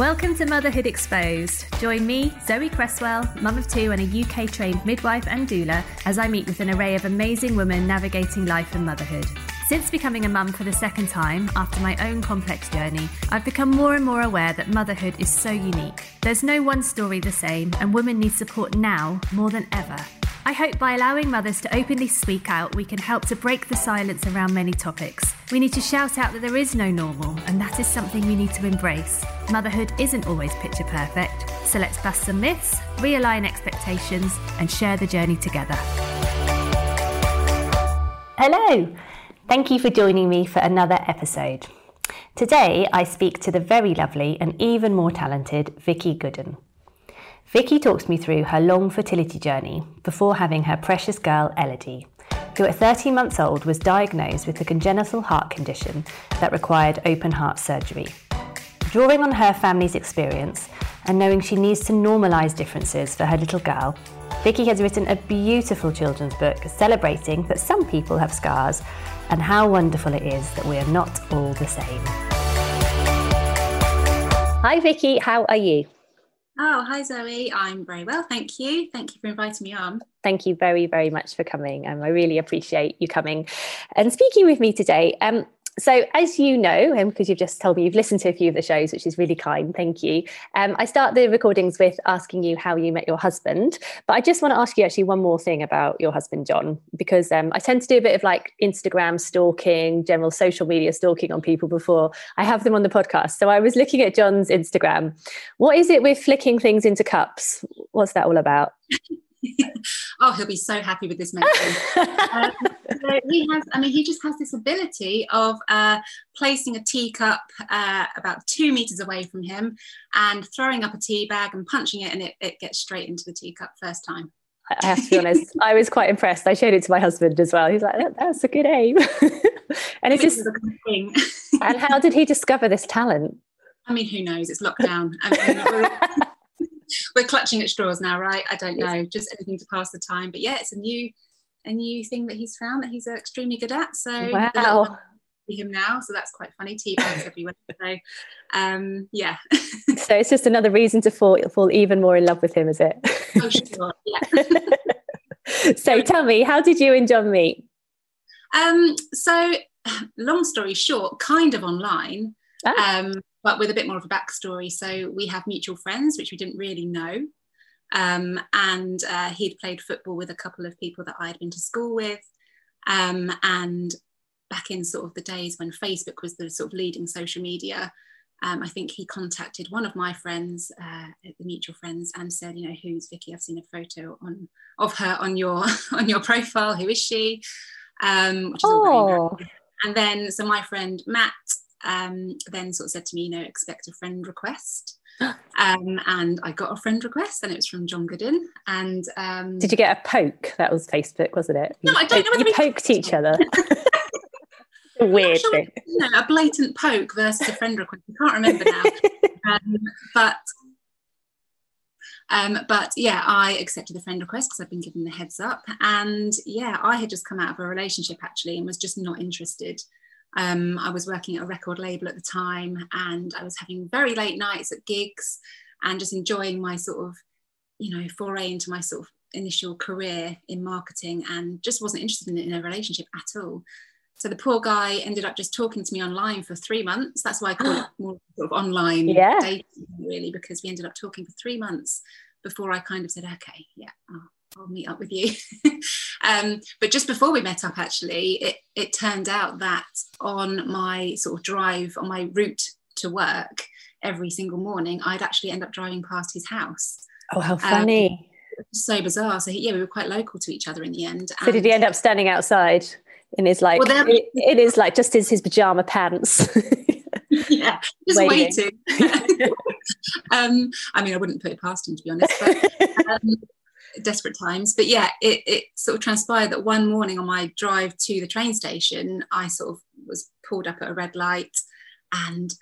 Welcome to Motherhood Exposed. Join me, Zoe Cresswell, mum of two and a UK trained midwife and doula, as I meet with an array of amazing women navigating life and motherhood. Since becoming a mum for the second time, after my own complex journey, I've become more and more aware that motherhood is so unique. There's no one story the same, and women need support now more than ever. I hope by allowing mothers to openly speak out, we can help to break the silence around many topics. We need to shout out that there is no normal, and that is something we need to embrace. Motherhood isn't always picture perfect, so let's bust some myths, realign expectations, and share the journey together. Hello! Thank you for joining me for another episode. Today, I speak to the very lovely and even more talented Vicky Gooden. Vicky talks me through her long fertility journey before having her precious girl Elodie, who at 13 months old was diagnosed with a congenital heart condition that required open heart surgery. Drawing on her family's experience and knowing she needs to normalise differences for her little girl, Vicky has written a beautiful children's book celebrating that some people have scars and how wonderful it is that we are not all the same. Hi Vicky, how are you? Oh, hi Zoe. I'm very well, thank you. Thank you for inviting me on. Thank you very, very much for coming. Um, I really appreciate you coming and speaking with me today. Um, so, as you know, and because you've just told me you've listened to a few of the shows, which is really kind, thank you. Um, I start the recordings with asking you how you met your husband, but I just want to ask you actually one more thing about your husband, John, because um, I tend to do a bit of like Instagram stalking, general social media stalking on people before I have them on the podcast. So, I was looking at John's Instagram. What is it with flicking things into cups? What's that all about? oh, he'll be so happy with this mention. um, so he has, I mean, he just has this ability of uh, placing a teacup uh, about two meters away from him and throwing up a tea bag and punching it, and it, it gets straight into the teacup first time. I have to be honest, I was quite impressed. I showed it to my husband as well. He's like, that, "That's a good aim." and it just. and how did he discover this talent? I mean, who knows? It's lockdown. I mean, we're clutching at straws now, right? I don't know, just anything to pass the time. But yeah, it's a new a new thing that he's found that he's extremely good at. So wow. him now, so that's quite funny. Tea bags everywhere. So um, yeah. so it's just another reason to fall fall even more in love with him, is it? oh sure, yeah. so tell me, how did you and John meet? Um, so long story short, kind of online. Ah. Um, but with a bit more of a backstory. So we have mutual friends, which we didn't really know. Um, and uh, he'd played football with a couple of people that I'd been to school with. Um, and back in sort of the days when Facebook was the sort of leading social media, um, I think he contacted one of my friends, uh, the mutual friends, and said, you know, who's Vicky? I've seen a photo on of her on your on your profile. Who is she? Um, which is oh. and then so my friend Matt um, then sort of said to me, you know, expect a friend request. Um, and I got a friend request, and it was from John Gooden. And um, did you get a poke? That was Facebook, wasn't it? No, I don't know. You poked each other. a weird sure, thing. You know, a blatant poke versus a friend request. I can't remember now. um, but um, but yeah, I accepted the friend request because I've been given the heads up. And yeah, I had just come out of a relationship actually and was just not interested um, I was working at a record label at the time and I was having very late nights at gigs and just enjoying my sort of, you know, foray into my sort of initial career in marketing and just wasn't interested in, in a relationship at all. So the poor guy ended up just talking to me online for three months. That's why I call it more sort of online yeah. dating, really, because we ended up talking for three months before I kind of said, okay, yeah, I'll, I'll meet up with you. um, but just before we met up, actually, it, it turned out that on my sort of drive, on my route to work every single morning, I'd actually end up driving past his house. Oh, how funny. Um, so bizarre. So, he, yeah, we were quite local to each other in the end. So, did he end up standing outside in his like, well, it, it is like just his, his pajama pants? yeah, just waiting. waiting. um, I mean, I wouldn't put it past him to be honest. But, um, desperate times. But yeah, it, it sort of transpired that one morning on my drive to the train station, I sort of was pulled up at a red light and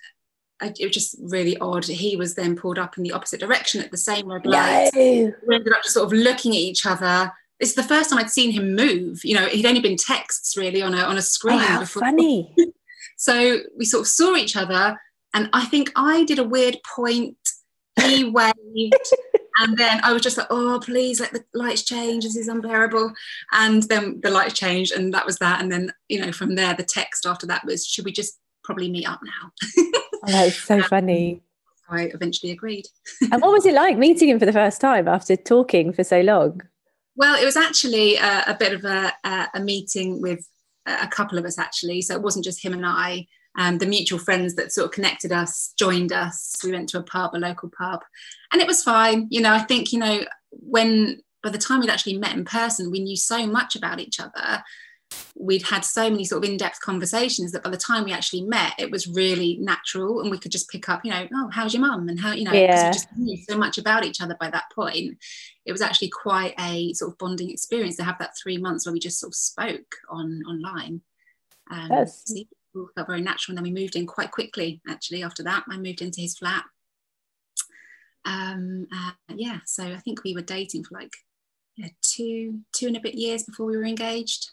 I, it was just really odd. He was then pulled up in the opposite direction at the same red light. We ended up just sort of looking at each other. It's the first time I'd seen him move. You know, he'd only been texts really on a on a screen. Oh, before. funny! so we sort of saw each other, and I think I did a weird point. He waved, and then I was just like, "Oh, please let the lights change. This is unbearable." And then the lights changed, and that was that. And then you know, from there, the text after that was, "Should we just probably meet up now?" oh, that's so funny. I eventually agreed. and what was it like meeting him for the first time after talking for so long? Well, it was actually a, a bit of a, a, meeting with a couple of us, actually. So it wasn't just him and I. Um, the mutual friends that sort of connected us joined us. We went to a pub, a local pub, and it was fine. You know, I think, you know, when by the time we'd actually met in person, we knew so much about each other we'd had so many sort of in-depth conversations that by the time we actually met it was really natural and we could just pick up you know oh how's your mum and how you know yeah. we just knew so much about each other by that point it was actually quite a sort of bonding experience to have that three months where we just sort of spoke on online um, yes. So felt very natural and then we moved in quite quickly actually after that I moved into his flat um, uh, yeah so I think we were dating for like yeah, two two and a bit years before we were engaged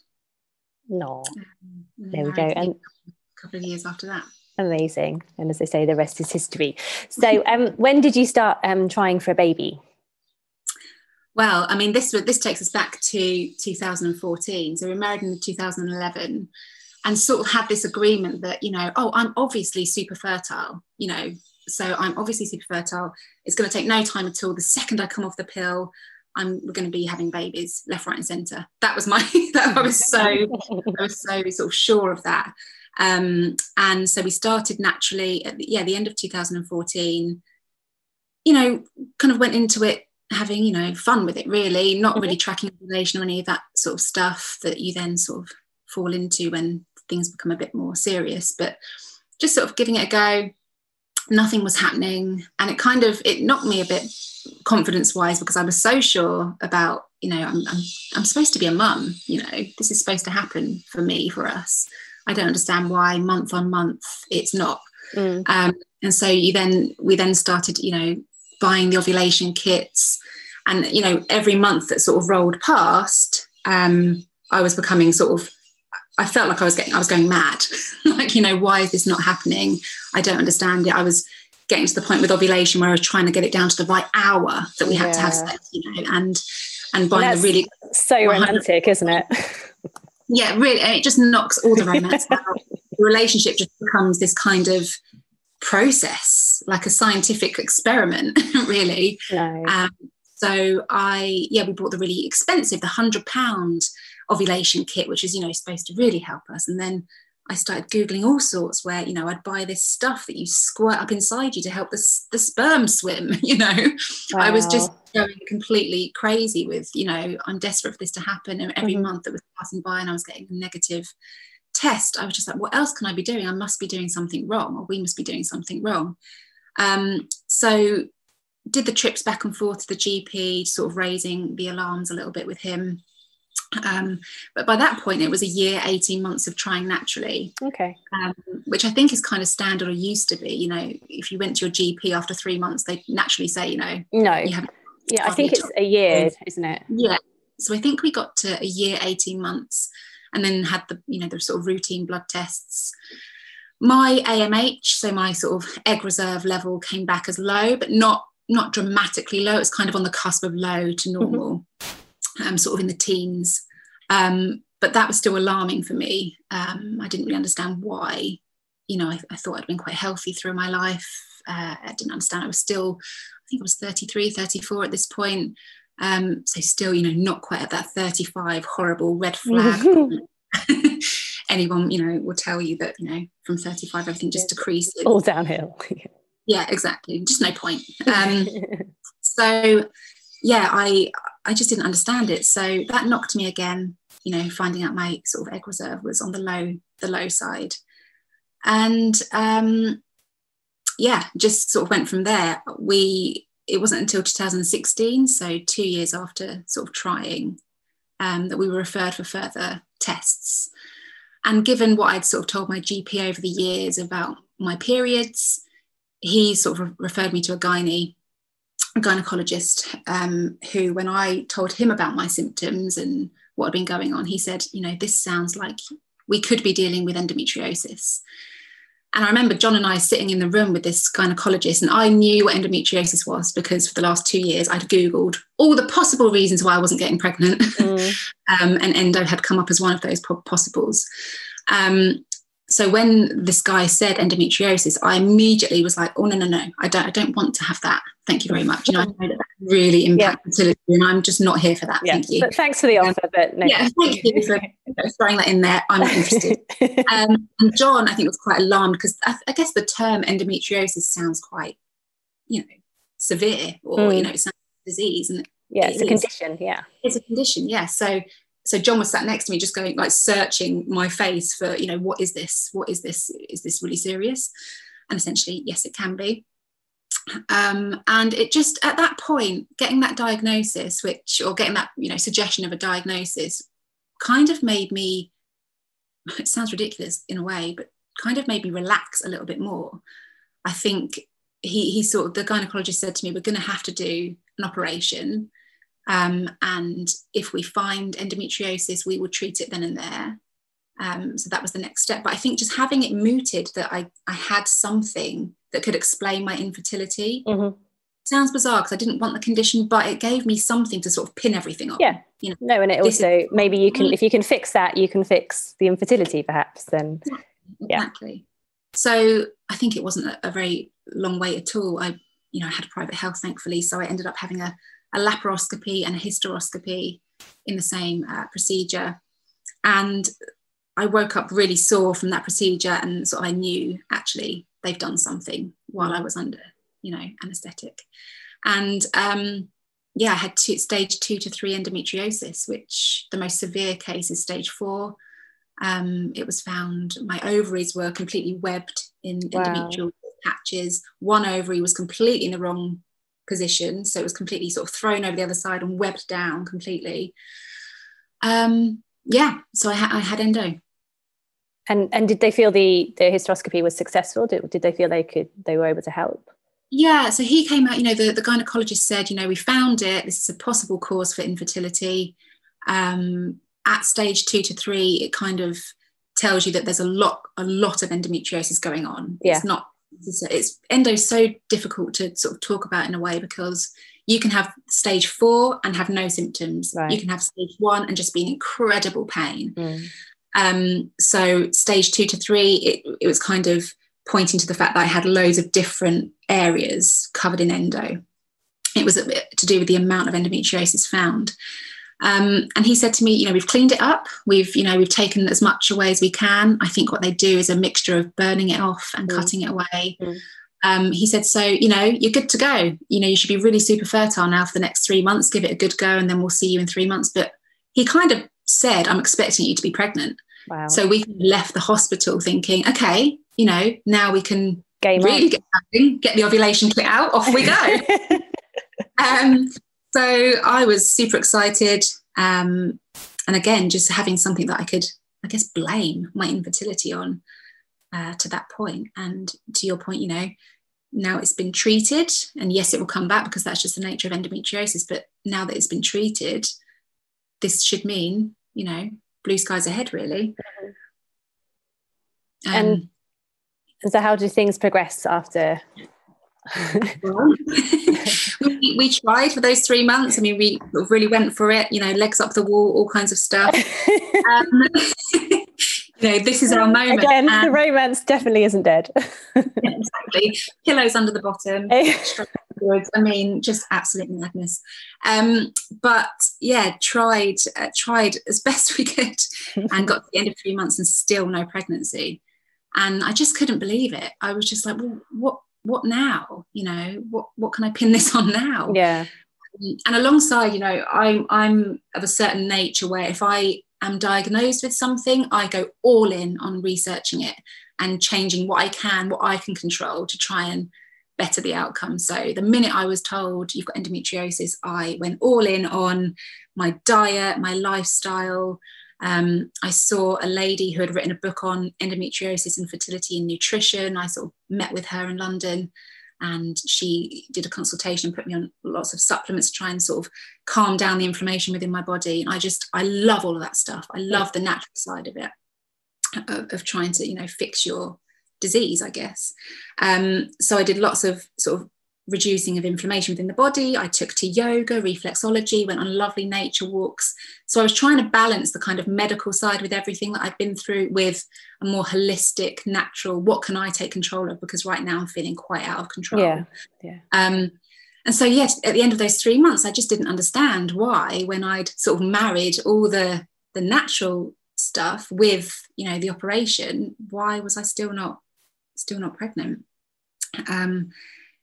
no. Um, there we go. And a couple of years after that. Amazing. And as they say, the rest is history. So um, when did you start um, trying for a baby? Well, I mean, this this takes us back to 2014. So we were married in 2011 and sort of had this agreement that, you know, oh, I'm obviously super fertile, you know, so I'm obviously super fertile. It's going to take no time at all. The second I come off the pill, I'm we're going to be having babies left, right, and centre. That was my that I was so I was so sort of sure of that. Um, and so we started naturally at the, yeah the end of 2014. You know, kind of went into it having you know fun with it really, not really tracking ovulation or any of that sort of stuff that you then sort of fall into when things become a bit more serious. But just sort of giving it a go. Nothing was happening, and it kind of it knocked me a bit confidence wise because I was so sure about you know I'm, I'm I'm supposed to be a mum you know this is supposed to happen for me for us I don't understand why month on month it's not mm. um, and so you then we then started you know buying the ovulation kits and you know every month that sort of rolled past um, I was becoming sort of I felt like I was getting I was going mad like you know why is this not happening I don't understand it I was getting to the point with ovulation where I was trying to get it down to the right hour that we had yeah. to have sex, you know, and and buying the really so romantic, isn't it? yeah, really, it just knocks all the romance out. The relationship just becomes this kind of process, like a scientific experiment, really. No. Um, so I, yeah, we bought the really expensive, the hundred pound ovulation kit, which is you know supposed to really help us, and then I started Googling all sorts where, you know, I'd buy this stuff that you squirt up inside you to help the, the sperm swim, you know. Wow. I was just going completely crazy with, you know, I'm desperate for this to happen. And every mm-hmm. month that was passing by and I was getting a negative test, I was just like, what else can I be doing? I must be doing something wrong, or we must be doing something wrong. Um, so did the trips back and forth to the GP, sort of raising the alarms a little bit with him. Um, but by that point, it was a year, 18 months of trying naturally. Okay. Um, which I think is kind of standard or used to be. You know, if you went to your GP after three months, they naturally say, you know, no. You yeah, I think it's a year, isn't it? Yeah. So I think we got to a year, 18 months, and then had the, you know, the sort of routine blood tests. My AMH, so my sort of egg reserve level came back as low, but not not dramatically low. It's kind of on the cusp of low to normal. Mm-hmm um, sort of in the teens. Um, but that was still alarming for me. Um, I didn't really understand why. You know, I, I, thought I'd been quite healthy through my life. Uh, I didn't understand. I was still, I think I was 33, 34 at this point. Um, so still, you know, not quite at that 35 horrible red flag. Anyone, you know, will tell you that, you know, from 35, everything just decreases. All downhill. yeah, exactly. Just no point. Um, so yeah, I I just didn't understand it. So that knocked me again. You know, finding out my sort of egg reserve was on the low the low side, and um, yeah, just sort of went from there. We it wasn't until 2016, so two years after sort of trying, um, that we were referred for further tests. And given what I'd sort of told my GP over the years about my periods, he sort of referred me to a gynae gynecologist um, who, when I told him about my symptoms and what had been going on, he said, You know, this sounds like we could be dealing with endometriosis. And I remember John and I sitting in the room with this gynecologist, and I knew what endometriosis was because for the last two years I'd Googled all the possible reasons why I wasn't getting pregnant. Mm. um, and endo had come up as one of those possibles. Um, so when this guy said endometriosis, I immediately was like, oh no, no, no, I don't I don't want to have that. Thank you very much. You know, I know that, that really impacts yeah. fertility and I'm just not here for that. Yeah. Thank you. But thanks for the offer, but no. Yeah, thank you for throwing that in there. I'm interested. um, and John, I think, was quite alarmed because I, I, guess the term endometriosis sounds quite, you know, severe or, mm. you know, it's a disease. And yeah, it's a condition. Yeah. It's a condition. Yeah. So so John was sat next to me, just going like searching my face for, you know, what is this? What is this? Is this really serious? And essentially, yes, it can be. Um, and it just at that point, getting that diagnosis, which or getting that, you know, suggestion of a diagnosis, kind of made me. It sounds ridiculous in a way, but kind of made me relax a little bit more. I think he he sort of the gynecologist said to me, "We're going to have to do an operation." Um, and if we find endometriosis, we would treat it then and there. Um, so that was the next step. But I think just having it mooted that I, I had something that could explain my infertility mm-hmm. sounds bizarre because I didn't want the condition, but it gave me something to sort of pin everything on. Yeah. You know, no, and it also is, maybe you can if you can fix that, you can fix the infertility perhaps. Then yeah, exactly. So I think it wasn't a, a very long wait at all. I, you know, I had private health, thankfully, so I ended up having a a laparoscopy and a hysteroscopy in the same uh, procedure. And I woke up really sore from that procedure, and so I knew actually they've done something while I was under, you know, anaesthetic. And um, yeah, I had two, stage two to three endometriosis, which the most severe case is stage four. Um, it was found my ovaries were completely webbed in wow. endometrial patches. One ovary was completely in the wrong position. So it was completely sort of thrown over the other side and webbed down completely. Um, yeah, so I, ha- I had endo. And and did they feel the the hysteroscopy was successful? Did, did they feel they could they were able to help? Yeah, so he came out. You know, the the gynecologist said, you know, we found it. This is a possible cause for infertility. Um, at stage two to three, it kind of tells you that there's a lot a lot of endometriosis going on. Yeah. It's not it's endo so difficult to sort of talk about in a way because you can have stage four and have no symptoms right. you can have stage one and just be in incredible pain mm. um, so stage two to three it, it was kind of pointing to the fact that i had loads of different areas covered in endo it was to do with the amount of endometriosis found um, and he said to me, you know, we've cleaned it up. We've, you know, we've taken as much away as we can. I think what they do is a mixture of burning it off and mm. cutting it away. Mm. Um, he said, so, you know, you're good to go. You know, you should be really super fertile now for the next three months. Give it a good go, and then we'll see you in three months. But he kind of said, I'm expecting you to be pregnant. Wow. So we left the hospital thinking, okay, you know, now we can Game really get, get the ovulation kit out. Off we go. um, so I was super excited. Um, and again, just having something that I could, I guess, blame my infertility on uh, to that point. And to your point, you know, now it's been treated, and yes, it will come back because that's just the nature of endometriosis. But now that it's been treated, this should mean, you know, blue skies ahead, really. Um, and so, how do things progress after we, we, tried for those three months. I mean, we really went for it, you know, legs up the wall, all kinds of stuff. Um, you know, this is our moment. Again, and, the romance definitely isn't dead. yeah, exactly. Pillows under the bottom. I mean, just absolute madness. Um, but yeah, tried uh, tried as best we could, and got to the end of three months and still no pregnancy. And I just couldn't believe it. I was just like, well, what what now? You know, what what can I pin this on now? Yeah. And alongside, you know, I'm I'm of a certain nature where if I am diagnosed with something, I go all in on researching it and changing what I can, what I can control to try and better the outcome. So the minute I was told you've got endometriosis, I went all in on my diet, my lifestyle, um, I saw a lady who had written a book on endometriosis and fertility and nutrition. I sort of met with her in London and she did a consultation, put me on lots of supplements to try and sort of calm down the inflammation within my body. And I just, I love all of that stuff. I love the natural side of it, of, of trying to, you know, fix your disease, I guess. Um, so I did lots of sort of reducing of inflammation within the body. I took to yoga, reflexology, went on lovely nature walks. So I was trying to balance the kind of medical side with everything that I'd been through with a more holistic, natural, what can I take control of? Because right now I'm feeling quite out of control. Yeah. Yeah. Um, and so, yes, at the end of those three months, I just didn't understand why, when I'd sort of married all the the natural stuff with, you know, the operation, why was I still not still not pregnant? Um,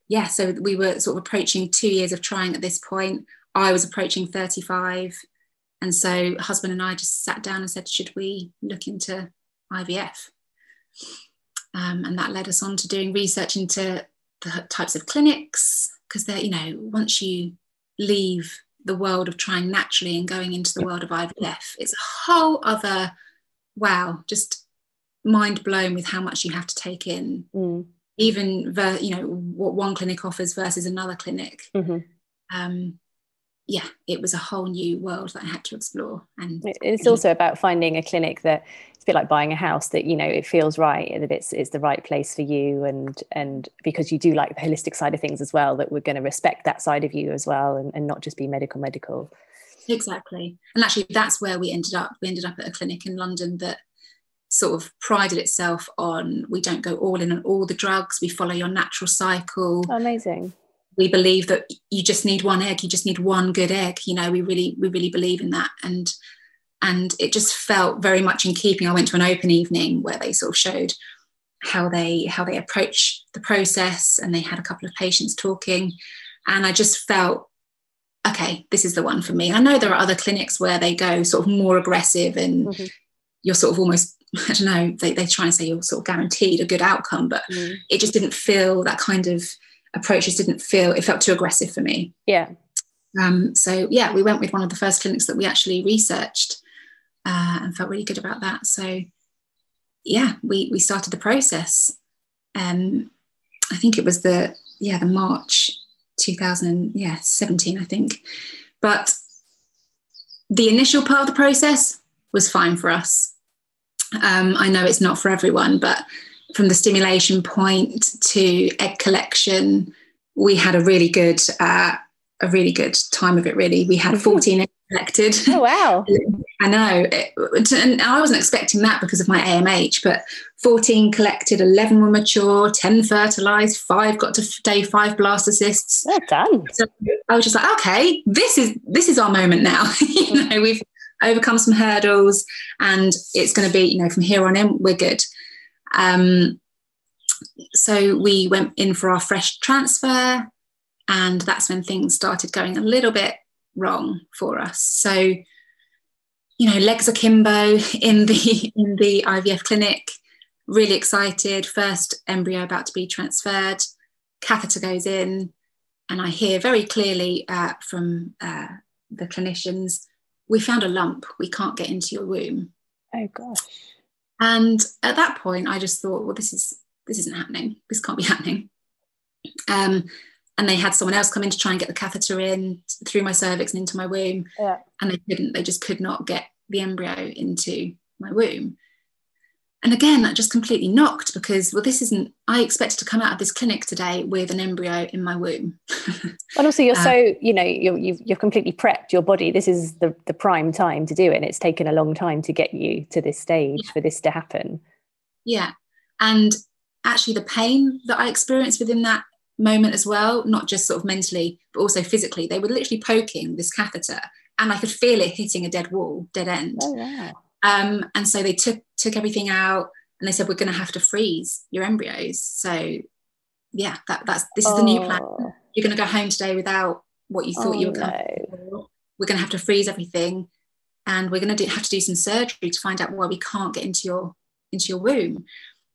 yeah, so we were sort of approaching two years of trying at this point. I was approaching 35. And so husband and I just sat down and said, should we look into IVF? Um, and that led us on to doing research into the types of clinics, because they're, you know, once you leave the world of trying naturally and going into the world of IVF, it's a whole other, wow, just mind blown with how much you have to take in. Mm even ver- you know what one clinic offers versus another clinic. Mm-hmm. um, yeah it was a whole new world that i had to explore. And it's also about finding a clinic that it's a bit like buying a house that you know it feels right that it's, it's the right place for you and and because you do like the holistic side of things as well that we're going to respect that side of you as well and, and not just be medical medical. Exactly. And actually that's where we ended up. We ended up at a clinic in london that sort of prided itself on we don't go all in on all the drugs. We follow your natural cycle. Amazing. We believe that you just need one egg. You just need one good egg. You know we really we really believe in that. And and it just felt very much in keeping. I went to an open evening where they sort of showed how they how they approach the process and they had a couple of patients talking. And i just felt okay this is the one for me. I know there are other clinics where they go sort of more aggressive and mm-hmm. you're sort of almost I don't know, they, they try and say you're sort of guaranteed a good outcome, but mm. it just didn't feel that kind of approach just didn't feel, it felt too aggressive for me. Yeah. Um, so yeah, we went with one of the first clinics that we actually researched uh, and felt really good about that. So yeah, we, we started the process. Um, I think it was the, yeah, the March 2000, yeah, 17, I think. But the initial part of the process was fine for us. Um, I know it's not for everyone, but from the stimulation point to egg collection, we had a really good uh, a really good time of it. Really, we had mm-hmm. fourteen eggs collected. Oh wow! I know, it, and I wasn't expecting that because of my AMH, but fourteen collected, eleven were mature, ten fertilized, five got to day five blastocysts. Well done. So I was just like, okay, this is this is our moment now. you know, we've overcome some hurdles, and it's going to be, you know, from here on in, we're good. Um, so we went in for our fresh transfer, and that's when things started going a little bit wrong for us. So, you know, legs akimbo in the in the IVF clinic. Really excited. First embryo about to be transferred. Catheter goes in, and I hear very clearly uh, from uh, the clinicians we found a lump. We can't get into your womb. Oh gosh. And at that point, I just thought, well, this is this isn't happening. This can't be happening. Um, and they had someone else come in to try and get the catheter in through my cervix and into my womb. Yeah. And they couldn't. They just could not get the embryo into my womb and again that just completely knocked because well this isn't i expected to come out of this clinic today with an embryo in my womb. And also you're uh, so you know you're, you've, you're completely prepped. Your body this is the, the prime time to do it. And it's taken a long time to get you to this stage yeah. for this to happen. Yeah. And actually the pain that i experienced within that moment as well not just sort of mentally but also physically they were literally poking this catheter and i could feel it hitting a dead wall dead end. Oh, wow. Um, and so they took took everything out and they said we're going to have to freeze your embryos. So yeah, that, that's this is oh. the new plan. Oh. You're going to go home today without what you thought oh, you were coming no. We're going to have to freeze everything, and we're going to do, have to do some surgery to find out why we can't get into your into your womb.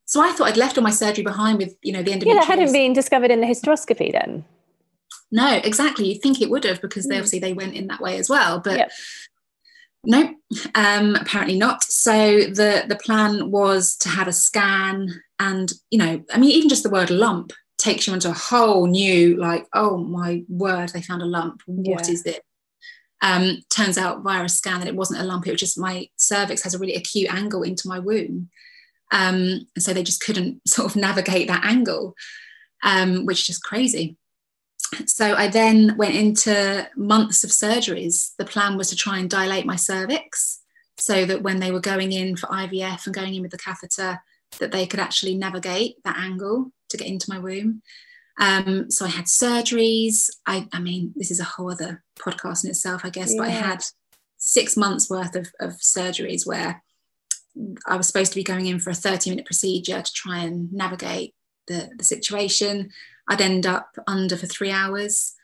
So I thought I'd left all my surgery behind with you know the end. Of. Yeah, that hadn't been discovered in the hysteroscopy then. No, exactly. You think it would have because they hmm. obviously they went in that way as well, but. Yep no, um, apparently not. So the the plan was to have a scan, and you know, I mean, even just the word lump takes you into a whole new, like, oh my word, they found a lump. What yeah. is this? Um, turns out via a scan that it wasn't a lump; it was just my cervix has a really acute angle into my womb. Um, and so they just couldn't sort of navigate that angle, um, which is just crazy. So I then went into months of surgeries. The plan was to try and dilate my cervix so that when they were going in for IVF and going in with the catheter, that they could actually navigate that angle to get into my womb. Um, so I had surgeries. I, I mean, this is a whole other podcast in itself, I guess, yeah. but I had six months worth of, of surgeries where I was supposed to be going in for a 30 minute procedure to try and navigate the, the situation. I'd end up under for three hours.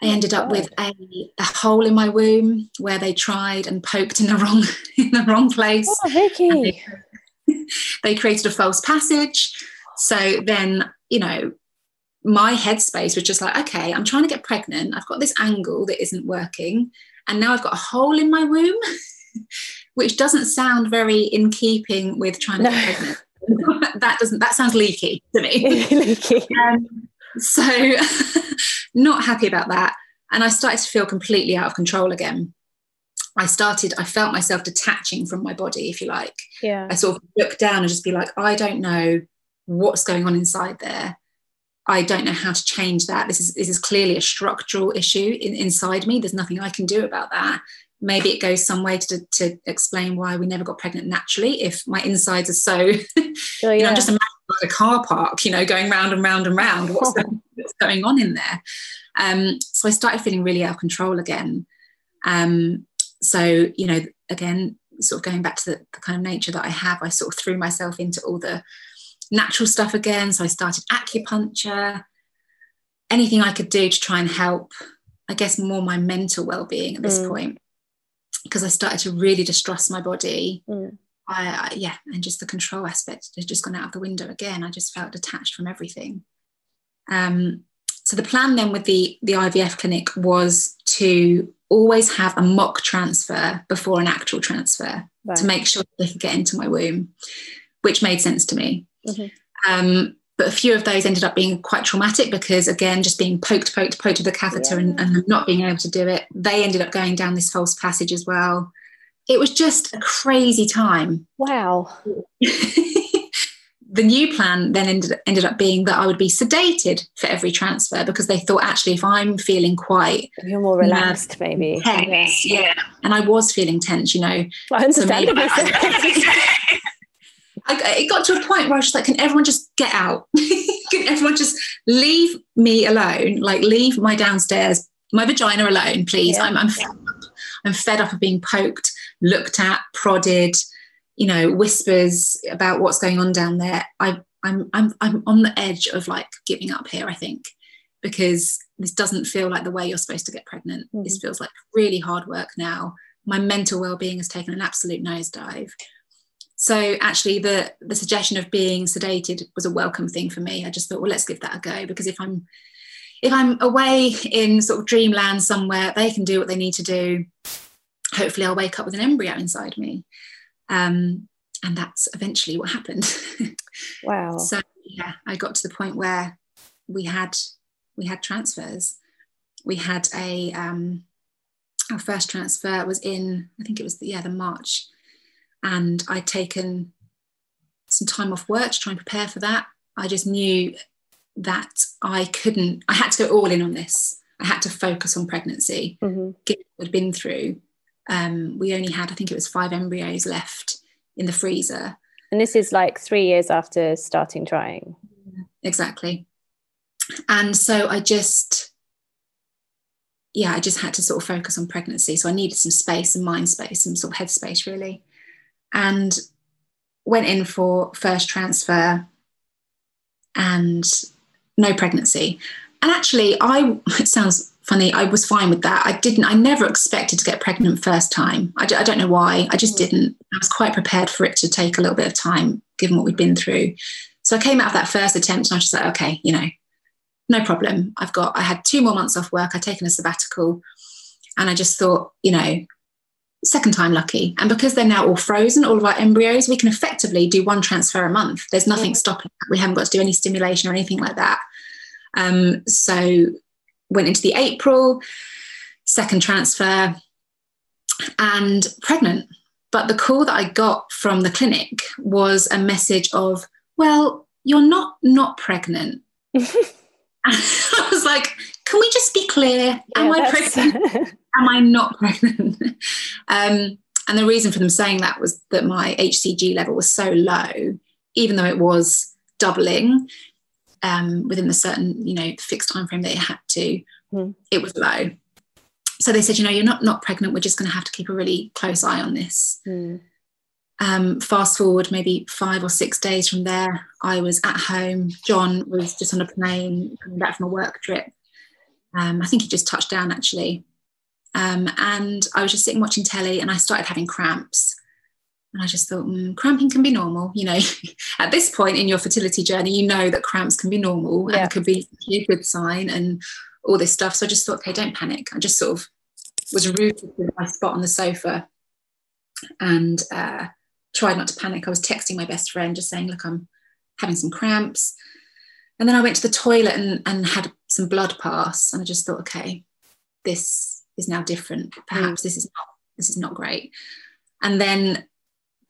I oh, ended up with a, a, hole in my womb where they tried and poked in the wrong in the wrong place. Oh, Vicky. They, they created a false passage. So then, you know, my headspace was just like, okay, I'm trying to get pregnant. I've got this angle that isn't working. And now I've got a hole in my womb, which doesn't sound very in keeping with trying to no. get pregnant. that doesn't that sounds leaky to me. leaky. Um, so not happy about that. And I started to feel completely out of control again. I started, I felt myself detaching from my body, if you like. Yeah. I sort of look down and just be like, I don't know what's going on inside there. I don't know how to change that. This is this is clearly a structural issue in, inside me. There's nothing I can do about that. Maybe it goes some way to, to explain why we never got pregnant naturally. If my insides are so, oh, yeah. you know, I'm just imagining like a car park, you know, going round and round and round. What's, going, what's going on in there? Um, so I started feeling really out of control again. Um, so you know, again, sort of going back to the, the kind of nature that I have, I sort of threw myself into all the natural stuff again. So I started acupuncture, anything I could do to try and help, I guess, more my mental well being at this mm. point. Because I started to really distrust my body. Mm. I, I, yeah, and just the control aspect had just gone out of the window again. I just felt detached from everything. Um, so the plan then with the the IVF clinic was to always have a mock transfer before an actual transfer right. to make sure they could get into my womb, which made sense to me. Mm-hmm. Um, but a few of those ended up being quite traumatic because, again, just being poked, poked, poked with a catheter yeah. and, and not being able to do it, they ended up going down this false passage as well. It was just a crazy time. Wow. the new plan then ended, ended up being that I would be sedated for every transfer because they thought actually if I'm feeling quite you're more relaxed maybe tense, yeah. yeah. and I was feeling tense you know I understand so I, it got to a point where I was just like, can everyone just get out? can everyone just leave me alone? Like, leave my downstairs, my vagina alone, please. Yeah. I'm, I'm, fed up. I'm fed up of being poked, looked at, prodded, you know, whispers about what's going on down there. I, I'm, I'm, I'm on the edge of like giving up here, I think, because this doesn't feel like the way you're supposed to get pregnant. Mm. This feels like really hard work now. My mental well being has taken an absolute nosedive so actually the the suggestion of being sedated was a welcome thing for me. I just thought well let's give that a go because if i'm if i'm away in sort of dreamland somewhere they can do what they need to do. Hopefully i'll wake up with an embryo inside me. Um, and that's eventually what happened. Wow. So yeah i got to the point where we had we had transfers. We had a um, our first transfer was in i think it was the, yeah the march and I'd taken some time off work to try and prepare for that. I just knew that I couldn't, I had to go all in on this. I had to focus on pregnancy, mm-hmm. given what I'd been through. Um, we only had, I think it was five embryos left in the freezer. And this is like three years after starting trying. Exactly. And so I just, yeah, I just had to sort of focus on pregnancy. So I needed some space and mind space, some sort of headspace, really and went in for first transfer and no pregnancy. And actually, I it sounds funny. I was fine with that. I didn't. I never expected to get pregnant first time. I d- I don't know why. I just mm. didn't. I was quite prepared for it to take a little bit of time, given what we'd been through. So I came out of that first attempt, and I was just like, okay, you know, no problem. I've got. I had two more months off work. I'd taken a sabbatical, and I just thought, you know, second time lucky. And because they're now all frozen, all of our embryos, we can effectively do one transfer a month. There's nothing stopping that. We haven't got to do any stimulation or anything like that. Um, so went into the April, second transfer, and pregnant. but the call that I got from the clinic was a message of, well, you're not not pregnant. I was like, can we just be clear? Am yeah, I pregnant? Am I not pregnant? um, and the reason for them saying that was that my HCG level was so low, even though it was doubling um, within the certain, you know, fixed time frame that it had to, mm. it was low. So they said, you know, you're not not pregnant. We're just going to have to keep a really close eye on this. Mm. Um, fast forward maybe five or six days from there, I was at home. John was just on a plane coming back from a work trip. Um, I think he just touched down actually. Um, and I was just sitting watching telly and I started having cramps. And I just thought, mm, cramping can be normal. You know, at this point in your fertility journey, you know that cramps can be normal yeah. and could be a good sign and all this stuff. So I just thought, okay, don't panic. I just sort of was rooted in my spot on the sofa and uh, tried not to panic. I was texting my best friend, just saying, look, I'm having some cramps. And then I went to the toilet and, and had some blood pass. And I just thought, okay, this is now different. Perhaps mm. this is not this is not great. And then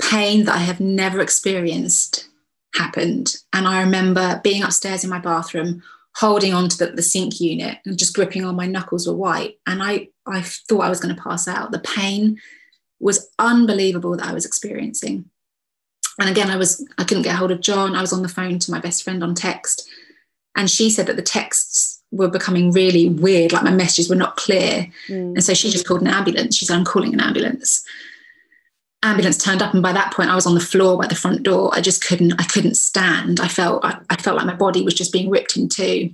pain that I have never experienced happened. And I remember being upstairs in my bathroom, holding onto the, the sink unit and just gripping on my knuckles were white. And I, I thought I was going to pass out. The pain was unbelievable that I was experiencing. And again, I was I couldn't get hold of John. I was on the phone to my best friend on text. And she said that the texts were becoming really weird, like my messages were not clear. Mm. And so she just called an ambulance. She said, I'm calling an ambulance ambulance turned up and by that point i was on the floor by the front door i just couldn't i couldn't stand i felt i, I felt like my body was just being ripped in two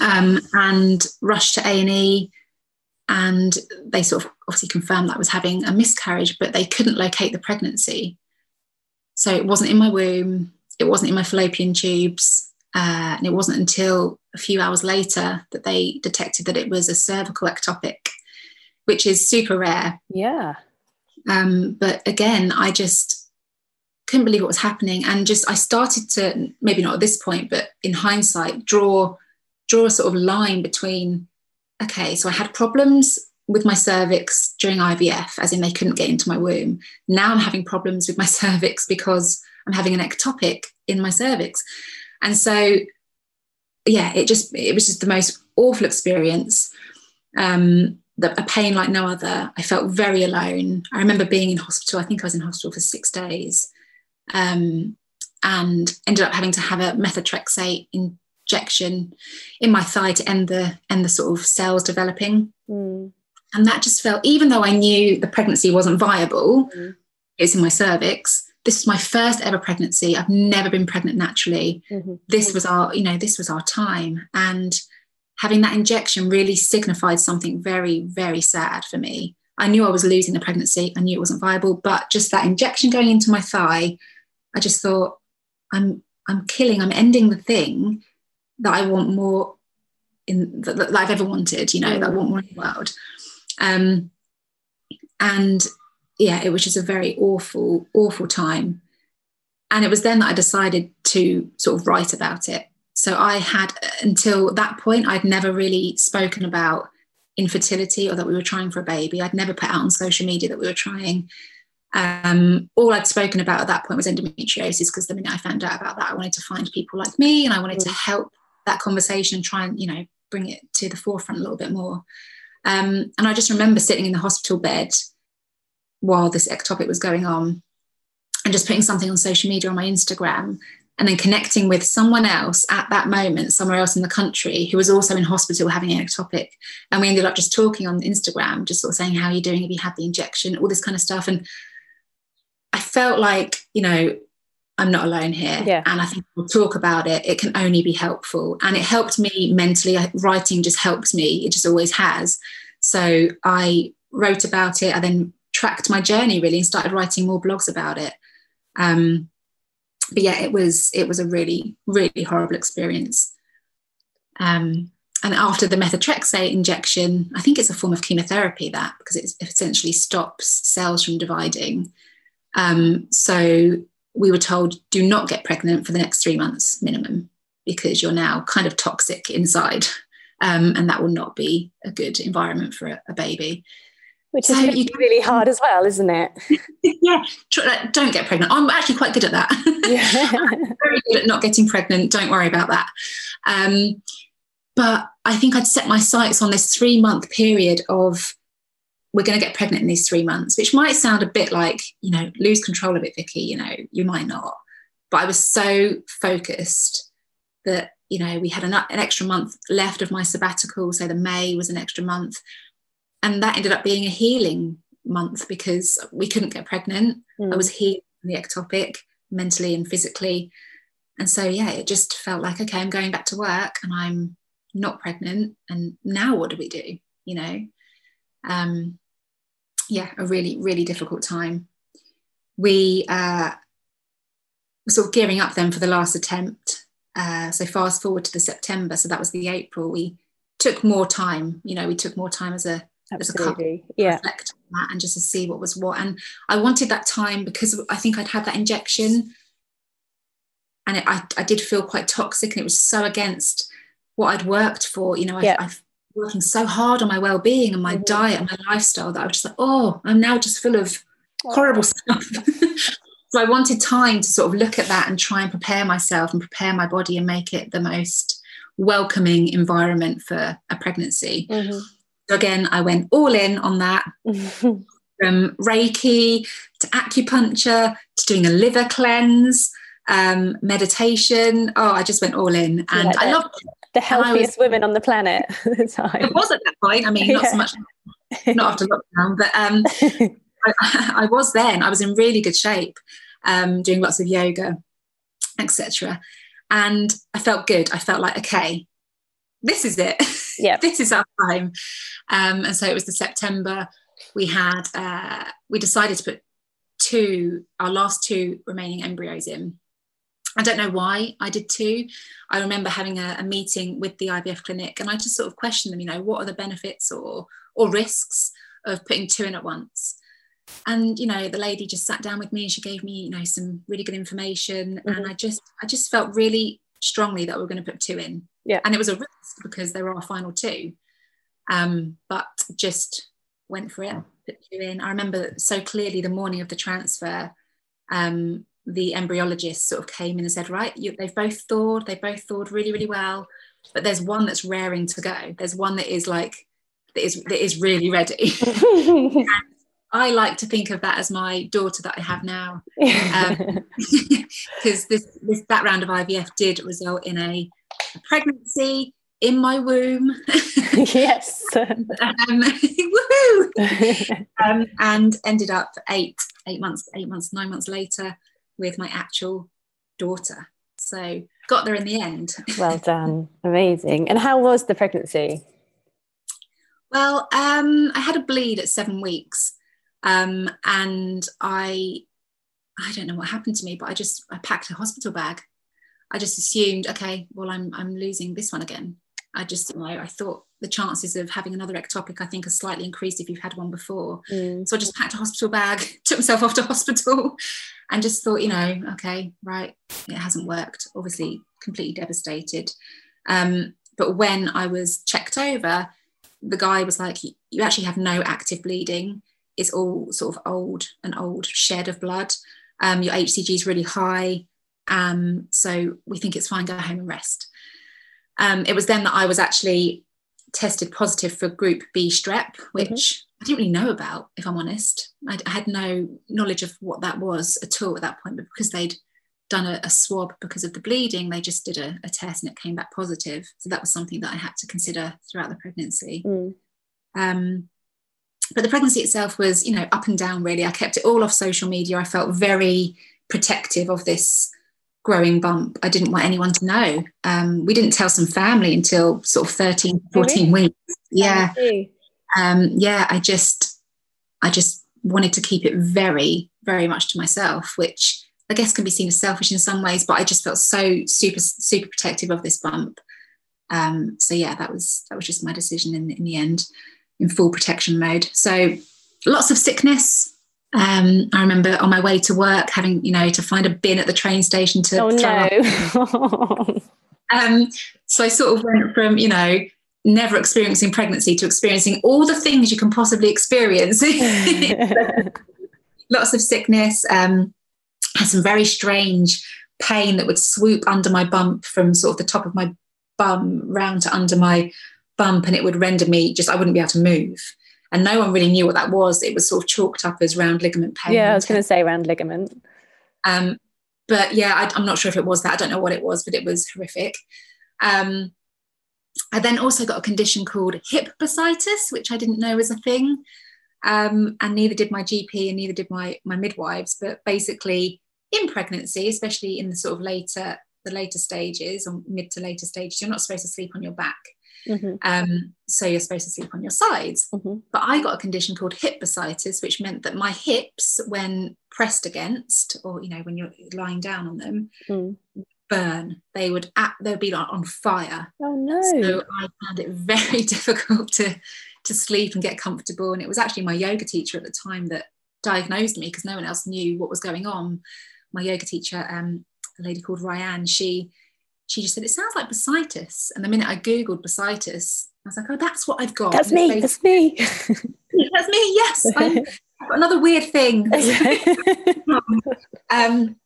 um, and rushed to a&e and they sort of obviously confirmed that I was having a miscarriage but they couldn't locate the pregnancy so it wasn't in my womb it wasn't in my fallopian tubes uh, and it wasn't until a few hours later that they detected that it was a cervical ectopic which is super rare yeah um, but again, I just couldn't believe what was happening. And just I started to, maybe not at this point, but in hindsight, draw draw a sort of line between, okay, so I had problems with my cervix during IVF, as in they couldn't get into my womb. Now I'm having problems with my cervix because I'm having an ectopic in my cervix. And so yeah, it just it was just the most awful experience. Um, the, a pain like no other. I felt very alone. I remember being in hospital. I think I was in hospital for six days, um, and ended up having to have a methotrexate injection in my thigh to end the end the sort of cells developing. Mm. And that just felt, even though I knew the pregnancy wasn't viable, mm. it's in my cervix. This was my first ever pregnancy. I've never been pregnant naturally. Mm-hmm. This was our, you know, this was our time, and having that injection really signified something very, very sad for me. I knew I was losing the pregnancy. I knew it wasn't viable, but just that injection going into my thigh, I just thought, I'm I'm killing, I'm ending the thing that I want more in that, that I've ever wanted, you know, that I want more in the world. Um, and yeah, it was just a very awful, awful time. And it was then that I decided to sort of write about it so I had, until that point, I'd never really spoken about infertility or that we were trying for a baby. I'd never put out on social media that we were trying. Um, all I'd spoken about at that point was endometriosis because the minute I found out about that, I wanted to find people like me and I wanted mm. to help that conversation and try and, you know, bring it to the forefront a little bit more. Um, and I just remember sitting in the hospital bed while this ectopic was going on and just putting something on social media on my Instagram and then connecting with someone else at that moment, somewhere else in the country, who was also in hospital having an ectopic. And we ended up just talking on Instagram, just sort of saying, How are you doing? Have you had the injection? All this kind of stuff. And I felt like, you know, I'm not alone here. Yeah. And I think we'll talk about it. It can only be helpful. And it helped me mentally. Writing just helps me. It just always has. So I wrote about it. I then tracked my journey really and started writing more blogs about it. Um, but yeah, it was it was a really really horrible experience. Um, and after the methotrexate injection, I think it's a form of chemotherapy that because it essentially stops cells from dividing. Um, so we were told do not get pregnant for the next three months minimum because you're now kind of toxic inside, um, and that will not be a good environment for a, a baby. which is so really, really, hard as well, isn't it? yeah, don't get pregnant. I'm actually quite good at that. yeah. Very good at not getting pregnant. Don't worry about that. Um, but I think I'd set my sights on this three month period of we're going to get pregnant in these three months, which might sound a bit like, you know, lose control of it, Vicky, you know, you might not. But I was so focused that, you know, we had an, an extra month left of my sabbatical. So the May was an extra month. And that ended up being a healing month because we couldn't get pregnant. Mm. I was healing the ectopic mentally and physically. And so, yeah, it just felt like, okay, I'm going back to work and I'm not pregnant. And now what do we do? You know? Um, yeah, a really, really difficult time. We uh, were sort of gearing up then for the last attempt. Uh, so fast forward to the September, so that was the April. We took more time, you know, we took more time as a Absolutely. as a couple yeah. reflect on that and just to see what was what. And I wanted that time because I think I'd had that injection and it, I, I did feel quite toxic and it was so against what I'd worked for. You know, I, yeah. I working so hard on my well-being and my mm-hmm. diet and my lifestyle that I was just like, oh, I'm now just full of horrible stuff. so I wanted time to sort of look at that and try and prepare myself and prepare my body and make it the most welcoming environment for a pregnancy. Mm-hmm. So again, I went all in on that. From Reiki to acupuncture to doing a liver cleanse, um, meditation. Oh, I just went all in, and I loved it the healthiest was, women on the planet at the time. It was at that point. I mean, not yeah. so much, not after lockdown, but um, I, I, was then. I was in really good shape, um, doing lots of yoga, etc. And I felt good. I felt like, okay, this is it. Yeah, this is our time. Um, and so it was the September. We had uh, we decided to put two our last two remaining embryos in I don't know why I did two. I remember having a, a, meeting with the IVF clinic and I just sort of questioned them, you know, what are the benefits or or risks of putting two in at once? And you know, the lady just sat down with me and she gave me, you know, some really good information. Mm-hmm. And I just I just felt really strongly that we are going to put two in. Yeah. And it was a risk because there were our final two. Um, but just went for it, put two in. I remember so clearly the morning of the transfer. Um, the embryologist sort of came in and said, right, you, they've both thawed, they both thawed really, really well, but there's one that's raring to go. There's one that is like that is that is really ready. I like to think of that as my daughter that I have now, because um, this, this that round of IVF did result in a, a pregnancy in my womb. yes. um, um, and ended up eight eight months eight months nine months later with my actual daughter. So got there in the end. well done. Amazing. And how was the pregnancy? Well, um, I had a bleed at seven weeks. Um, and I I don't know what happened to me, but I just I packed a hospital bag. I just assumed, okay, well, I'm I'm losing this one again. I just, you know, I thought the chances of having another ectopic, I think, are slightly increased if you've had one before. Mm. So I just packed a hospital bag, took myself off to hospital, and just thought, you know, okay, right, it hasn't worked. Obviously, completely devastated. Um, but when I was checked over, the guy was like, you actually have no active bleeding. It's all sort of old, an old shed of blood. Um, your HCG is really high. Um, so we think it's fine, go home and rest. Um, it was then that I was actually tested positive for group B strep, which mm-hmm. I didn't really know about, if I'm honest. I, I, had no knowledge of what that was at all at that point, but because they'd done a, a swab because of the bleeding, they just did a, a, test and it came back positive. So that was something that I had to consider throughout the pregnancy. Mm. Um, but the pregnancy itself was, you know, up and down really. I kept it all off social media. I felt very protective of this growing bump. I didn't want anyone to know. Um, we didn't tell some family until sort of 13, 14 really? weeks. Yeah. Um, yeah, I just, I just wanted to keep it very, very much to myself, which I guess can be seen as selfish in some ways, but I just felt so super, super protective of this bump. Um, so yeah, that was, that was just my decision in, in the end, in full protection mode. So lots of sickness, um, I remember on my way to work having, you know, to find a bin at the train station to. Oh no! um, so I sort of went from, you know, never experiencing pregnancy to experiencing all the things you can possibly experience. Lots of sickness, um, had some very strange pain that would swoop under my bump from sort of the top of my bum round to under my bump, and it would render me just, I wouldn't be able to move. And no one really knew what that was. It was sort of chalked up as round ligament pain. Yeah, I was going to say round ligament. Um, but yeah, I, am not sure if it was that. I don't know what it was, but it was horrific. Um, I then also got a condition called hip bursitis, which I didn't know was a thing. Um, and neither did my GP and neither did my, my midwives. But basically, in pregnancy, especially in the sort of later the later stages or mid to later stages, you're not supposed to sleep on your back. Mm-hmm. Um, so you're supposed to sleep on your sides. Mm-hmm. But I got a condition called hip bursitis, which meant that my hips, when pressed against, or you know, when you're lying down on them, mm burn. They would at, they would be like on fire. Oh no! So I found it very difficult to to sleep and get comfortable. And it was actually my yoga teacher at the time that diagnosed me because no one else knew what was going on. My yoga teacher, um, a lady called Ryan, she she just said it sounds like bursitis. And the minute I googled bursitis, I was like, oh, that's what I've got. That's me. That's me. that's me. Yes, got another weird thing. um,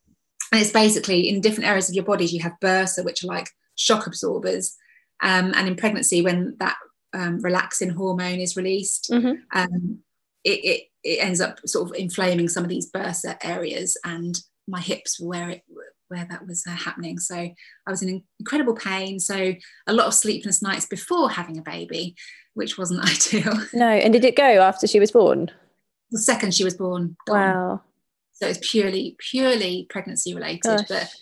and it's basically in different areas of your bodies, you have bursa, which are like shock absorbers. Um, and in pregnancy, when that um, relaxin hormone is released, mm-hmm. um, it, it, it, ends up sort of inflaming some of these bursa areas. And my hips were where it where that was uh, happening. So I was in incredible pain. So a lot of sleepless nights before having a baby, which wasn't ideal. No. And did it go after she was born? The second she was born. Gone. Wow. So it's purely, purely pregnancy related. Gosh. But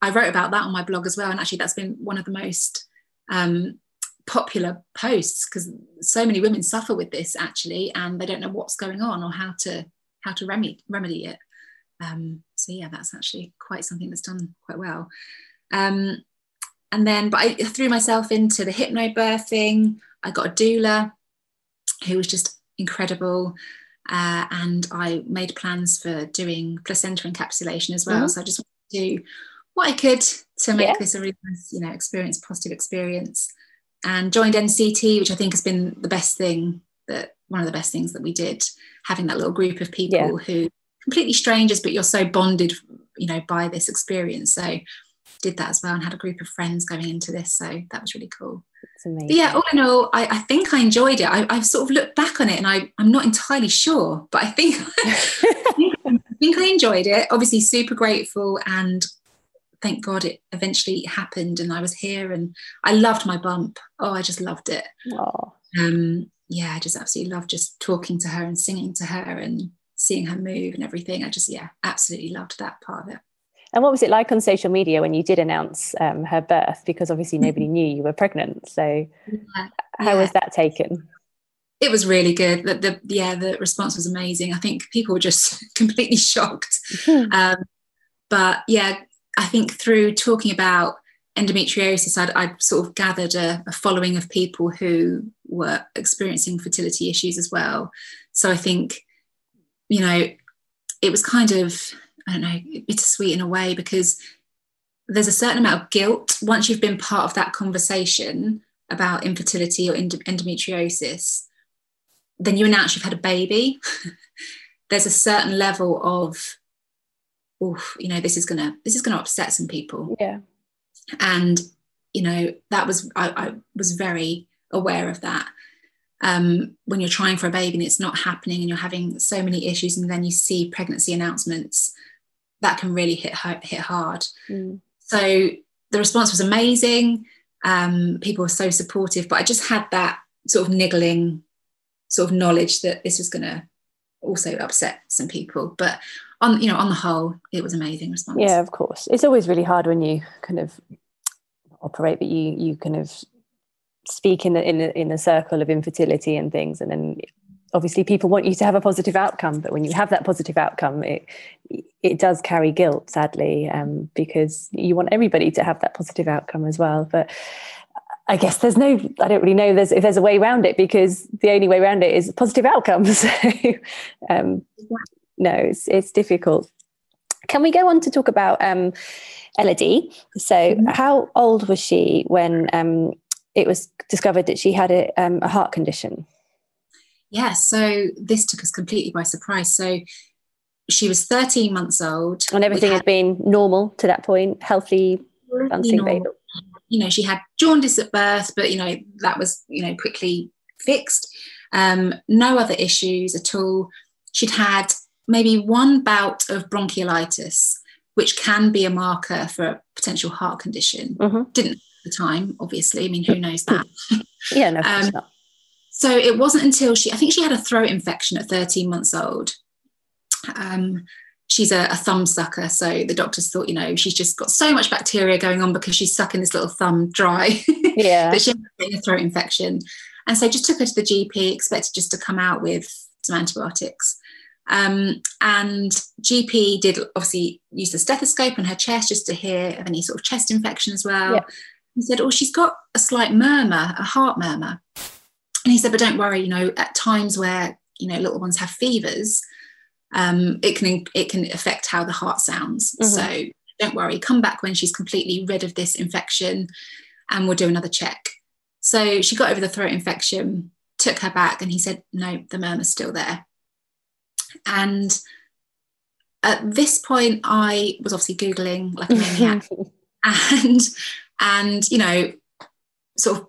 I wrote about that on my blog as well. And actually, that's been one of the most um, popular posts because so many women suffer with this actually, and they don't know what's going on or how to how to remedy remedy it. Um, so yeah, that's actually quite something that's done quite well. Um, and then, but I threw myself into the hypnobirthing. I got a doula who was just incredible. Uh, and I made plans for doing placenta encapsulation as well. Mm-hmm. So I just wanted to do what I could to make yeah. this a really nice, you know, experience, positive experience. And joined NCT, which I think has been the best thing that one of the best things that we did, having that little group of people yeah. who completely strangers, but you're so bonded, you know, by this experience. So did that as well and had a group of friends going into this. So that was really cool yeah, all in all, I, I think I enjoyed it. I, have sort of looked back on it and I, I'm not entirely sure, but I think, I think I enjoyed it. Obviously, super grateful and thank God it eventually happened and I was here and I loved my bump. Oh, I just loved it. Um, yeah, I just absolutely loved just talking to her and singing to her and seeing her move and everything. I just, yeah, absolutely loved that part of it. And what was it like on social media when you did announce um, her birth? Because obviously nobody knew you were pregnant. So yeah. how yeah. was that taken? It was really good. The, the, yeah, the response was amazing. I think people were just completely shocked. Mm-hmm. Um, but yeah, I think through talking about endometriosis, I'd, I'd sort of gathered a, a following of people who were experiencing fertility issues as well. So I think, you know, it was kind of I don't know, bittersweet in a way because there's a certain amount of guilt once you've been part of that conversation about infertility or endometriosis. Then you announce you've had a baby. there's a certain level of, oh, you know, this is gonna this is gonna upset some people. Yeah. And you know that was I, I was very aware of that um, when you're trying for a baby and it's not happening and you're having so many issues and then you see pregnancy announcements that can really hit hit hard. Mm. So the response was amazing. Um, people were so supportive, but I just had that sort of niggling sort of knowledge that this was going to also upset some people. But on you know on the whole, it was amazing response. Yeah, of course. It's always really hard when you kind of operate, but you you kind of speak in the in the in the circle of infertility and things, and then obviously people want you to have a positive outcome but when you have that positive outcome it it does carry guilt sadly um, because you want everybody to have that positive outcome as well but I guess there's no, I don't really know there's, if there's a way around it because the only way around it is positive outcomes. So, um, no, it's, it's difficult. Can we go on to talk about um, Elodie? So, mm-hmm. how old was she when um, it was discovered that she had a, um, a heart condition. Yeah, so this took us completely by surprise. So she was 13 months old. And everything had, had, been normal to that point, healthy, bouncing baby. You know, she had jaundice at birth, but, you know, that was, you know, quickly fixed. Um, no other issues at all. She'd had maybe one bout of bronchiolitis, which can be a marker for a potential heart condition. Mm-hmm. Didn't at the time, obviously. I mean, who knows that? yeah, no, um, So it wasn't until she, I think she had a throat infection at 13 months old. Um, she's a, a, thumb sucker. So the doctors thought, you know, she's just got so much bacteria going on because she's sucking this little thumb dry. Yeah. that she had a throat infection. And so just took her to the GP, expected just to come out with some antibiotics. Um, and GP did obviously use the stethoscope on her chest just to hear of any sort of chest infection as well. Yeah. He said, Oh, she's got a slight murmur, a heart murmur. And he said, But don't worry, you know, at times where, you know, little ones have fevers, um, it can it can affect how the heart sounds. Mm-hmm. So don't worry, come back when she's completely rid of this infection and we'll do another check. So she got over the throat infection, took her back, and he said, No, the murmur's still there. And at this point, I was obviously Googling like a maniac. and and you know, sort of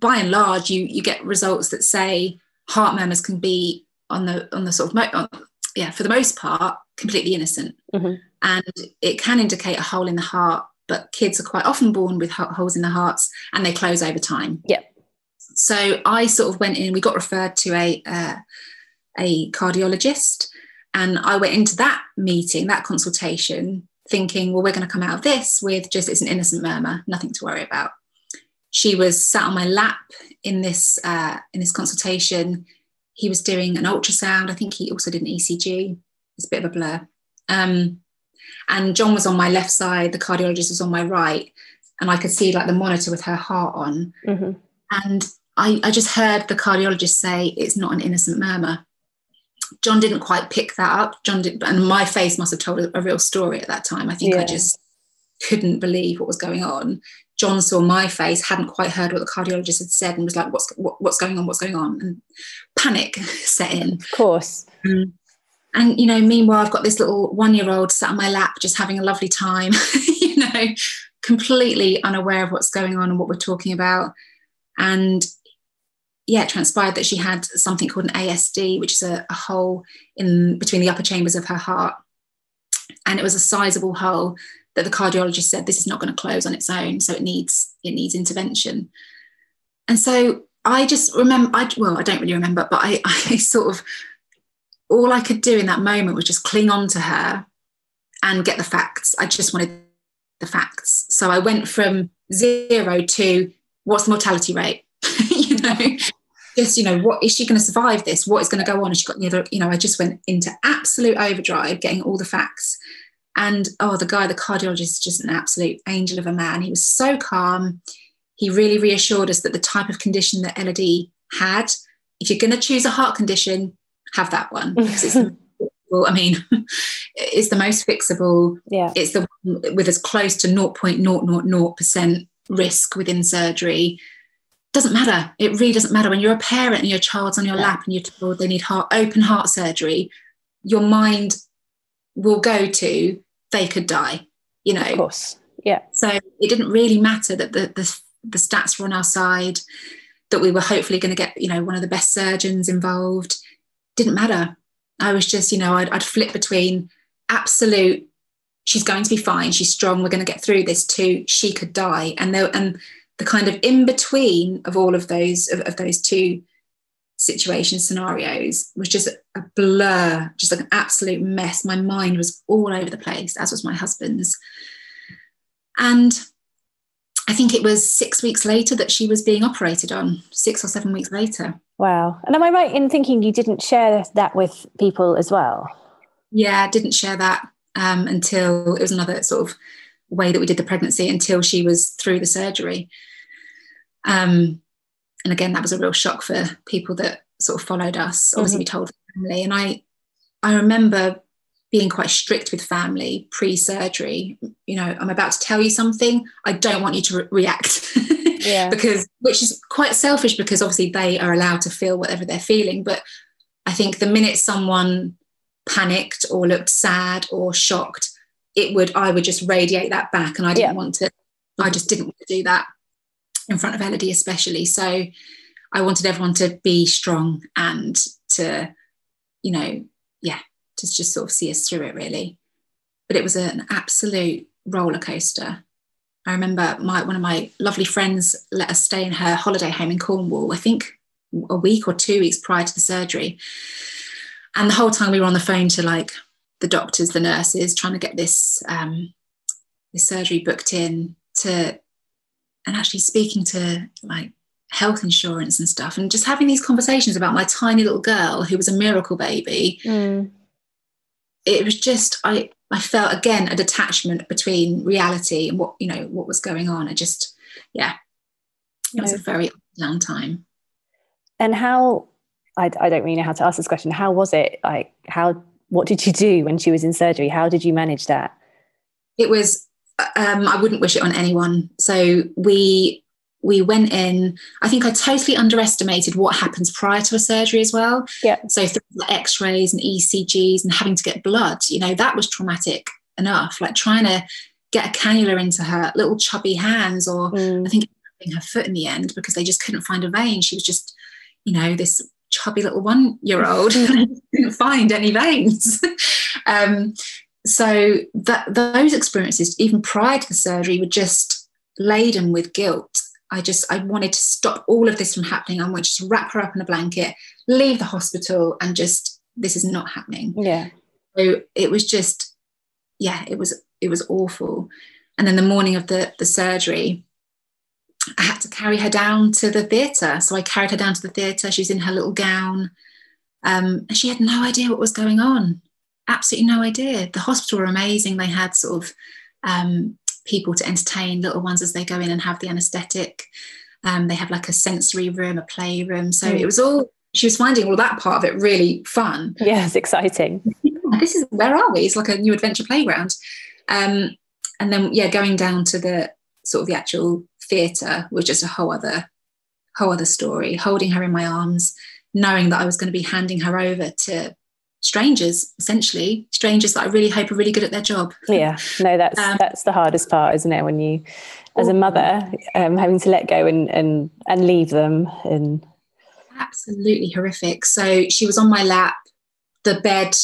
by and large, you you get results that say heart murmurs can be on the on the sort of mo- on, yeah for the most part completely innocent mm-hmm. and it can indicate a hole in the heart but kids are quite often born with holes in the hearts and they close over time. Yeah. So I sort of went in, we got referred to a, uh, a cardiologist, and I went into that meeting, that consultation, thinking, well, we're going to come out of this with just it's an innocent murmur, nothing to worry about. She was sat on my lap in this uh, in this consultation. He was doing an ultrasound. I think he also did an ECG. It's a bit of a blur. Um, and John was on my left side, the cardiologist was on my right, and I could see like the monitor with her heart on. Mm-hmm. And I, I just heard the cardiologist say it's not an innocent murmur. John didn't quite pick that up. John did, and my face must have told a, a real story at that time. I think yeah. I just couldn't believe what was going on. John saw my face, hadn't quite heard what the cardiologist had said, and was like, "What's what, what's going on? What's going on?" And panic set in. Of course. Um, and you know meanwhile i've got this little one year old sat on my lap just having a lovely time you know completely unaware of what's going on and what we're talking about and yeah it transpired that she had something called an asd which is a, a hole in between the upper chambers of her heart and it was a sizable hole that the cardiologist said this is not going to close on its own so it needs it needs intervention and so i just remember i well i don't really remember but i, I sort of all I could do in that moment was just cling on to her and get the facts. I just wanted the facts. So I went from zero to what's the mortality rate? you know, just, you know, what is she going to survive this? What is going to go on? And she got the other, you know, I just went into absolute overdrive getting all the facts. And oh, the guy, the cardiologist, is just an absolute angel of a man. He was so calm. He really reassured us that the type of condition that Elodie had, if you're going to choose a heart condition, have that one because it's I mean, it's the most fixable. Yeah. It's the one with as close to 0.000% risk within surgery. Doesn't matter. It really doesn't matter. When you're a parent and your child's on your yeah. lap and you're told they need heart open heart surgery, your mind will go to they could die, you know. Of course. Yeah. So it didn't really matter that the, the, the stats were on our side, that we were hopefully going to get, you know, one of the best surgeons involved didn't matter. I was just, you know, I'd, I'd flip between absolute, she's going to be fine, she's strong, we're going to get through this, to she could die. And there, and the kind of in between of all of those of, of those two situation scenarios was just a blur, just like an absolute mess. My mind was all over the place, as was my husband's. And I think it was six weeks later that she was being operated on, six or seven weeks later. Wow. And am I right in thinking you didn't share that with people as well? Yeah, I didn't share that um, until it was another sort of way that we did the pregnancy until she was through the surgery. Um, and again, that was a real shock for people that sort of followed us. Obviously, mm-hmm. we told family, and I, I remember being quite strict with family pre-surgery. You know, I'm about to tell you something. I don't want you to re- react. yeah. because which is quite selfish because obviously they are allowed to feel whatever they're feeling. But I think the minute someone panicked or looked sad or shocked, it would I would just radiate that back, and I didn't yeah. want to. I just didn't want to do that in front of Elodie, especially. So I wanted everyone to be strong and to, you know, yeah, to just sort of see us through it really. But it was an absolute roller coaster. I remember my one of my lovely friends let us stay in her holiday home in Cornwall, I think a week or two weeks prior to the surgery. And the whole time we were on the phone to like the doctors, the nurses, trying to get this um, this surgery booked in to and actually speaking to like health insurance and stuff and just having these conversations about my tiny little girl who was a miracle baby mm. it was just i i felt again a detachment between reality and what you know what was going on. I just yeah it was a very long time. And how I, I don't really know how to ask this question. How was it? Like how what did you do when she was in surgery? How did you manage that? It was um, I wouldn't wish it on anyone. So we we went in. I think I totally underestimated what happens prior to a surgery as well. Yeah. So things like X-rays and ECGs and having to get blood, you know, that was traumatic enough. Like trying to get a cannula into her little chubby hands, or mm. I think her foot in the end because they just couldn't find a vein. She was just, you know, this chubby little one-year-old couldn't find any veins. um, so that those experiences, even prior to the surgery, were just laden with guilt. I just I wanted to stop all of this from happening. I wanted to wrap her up in a blanket, leave the hospital, and just this is not happening. Yeah. So it was just, yeah, it was it was awful. And then the morning of the the surgery, I had to carry her down to the theatre. So I carried her down to the theatre. She was in her little gown. Um, and she had no idea what was going on absolutely no idea. The hospital were amazing. They had sort of um, people to entertain little ones as they go in and have the anaesthetic. Um, they have like a sensory room, a playroom. So mm. it was all, she was finding all that part of it really fun. Yeah, it's exciting. this is, where are we? It's like a new adventure playground. Um, and then, yeah, going down to the sort of the actual theatre was just a whole other, whole other story. Holding her in my arms, knowing that I was going to be handing her over to strangers essentially. Strangers that i really hope are really good at their job. Yeah. No that's um, that's the hardest part isn't it when you as a mother um, having to let go and and and leave them and absolutely horrific. So she was on my lap the bed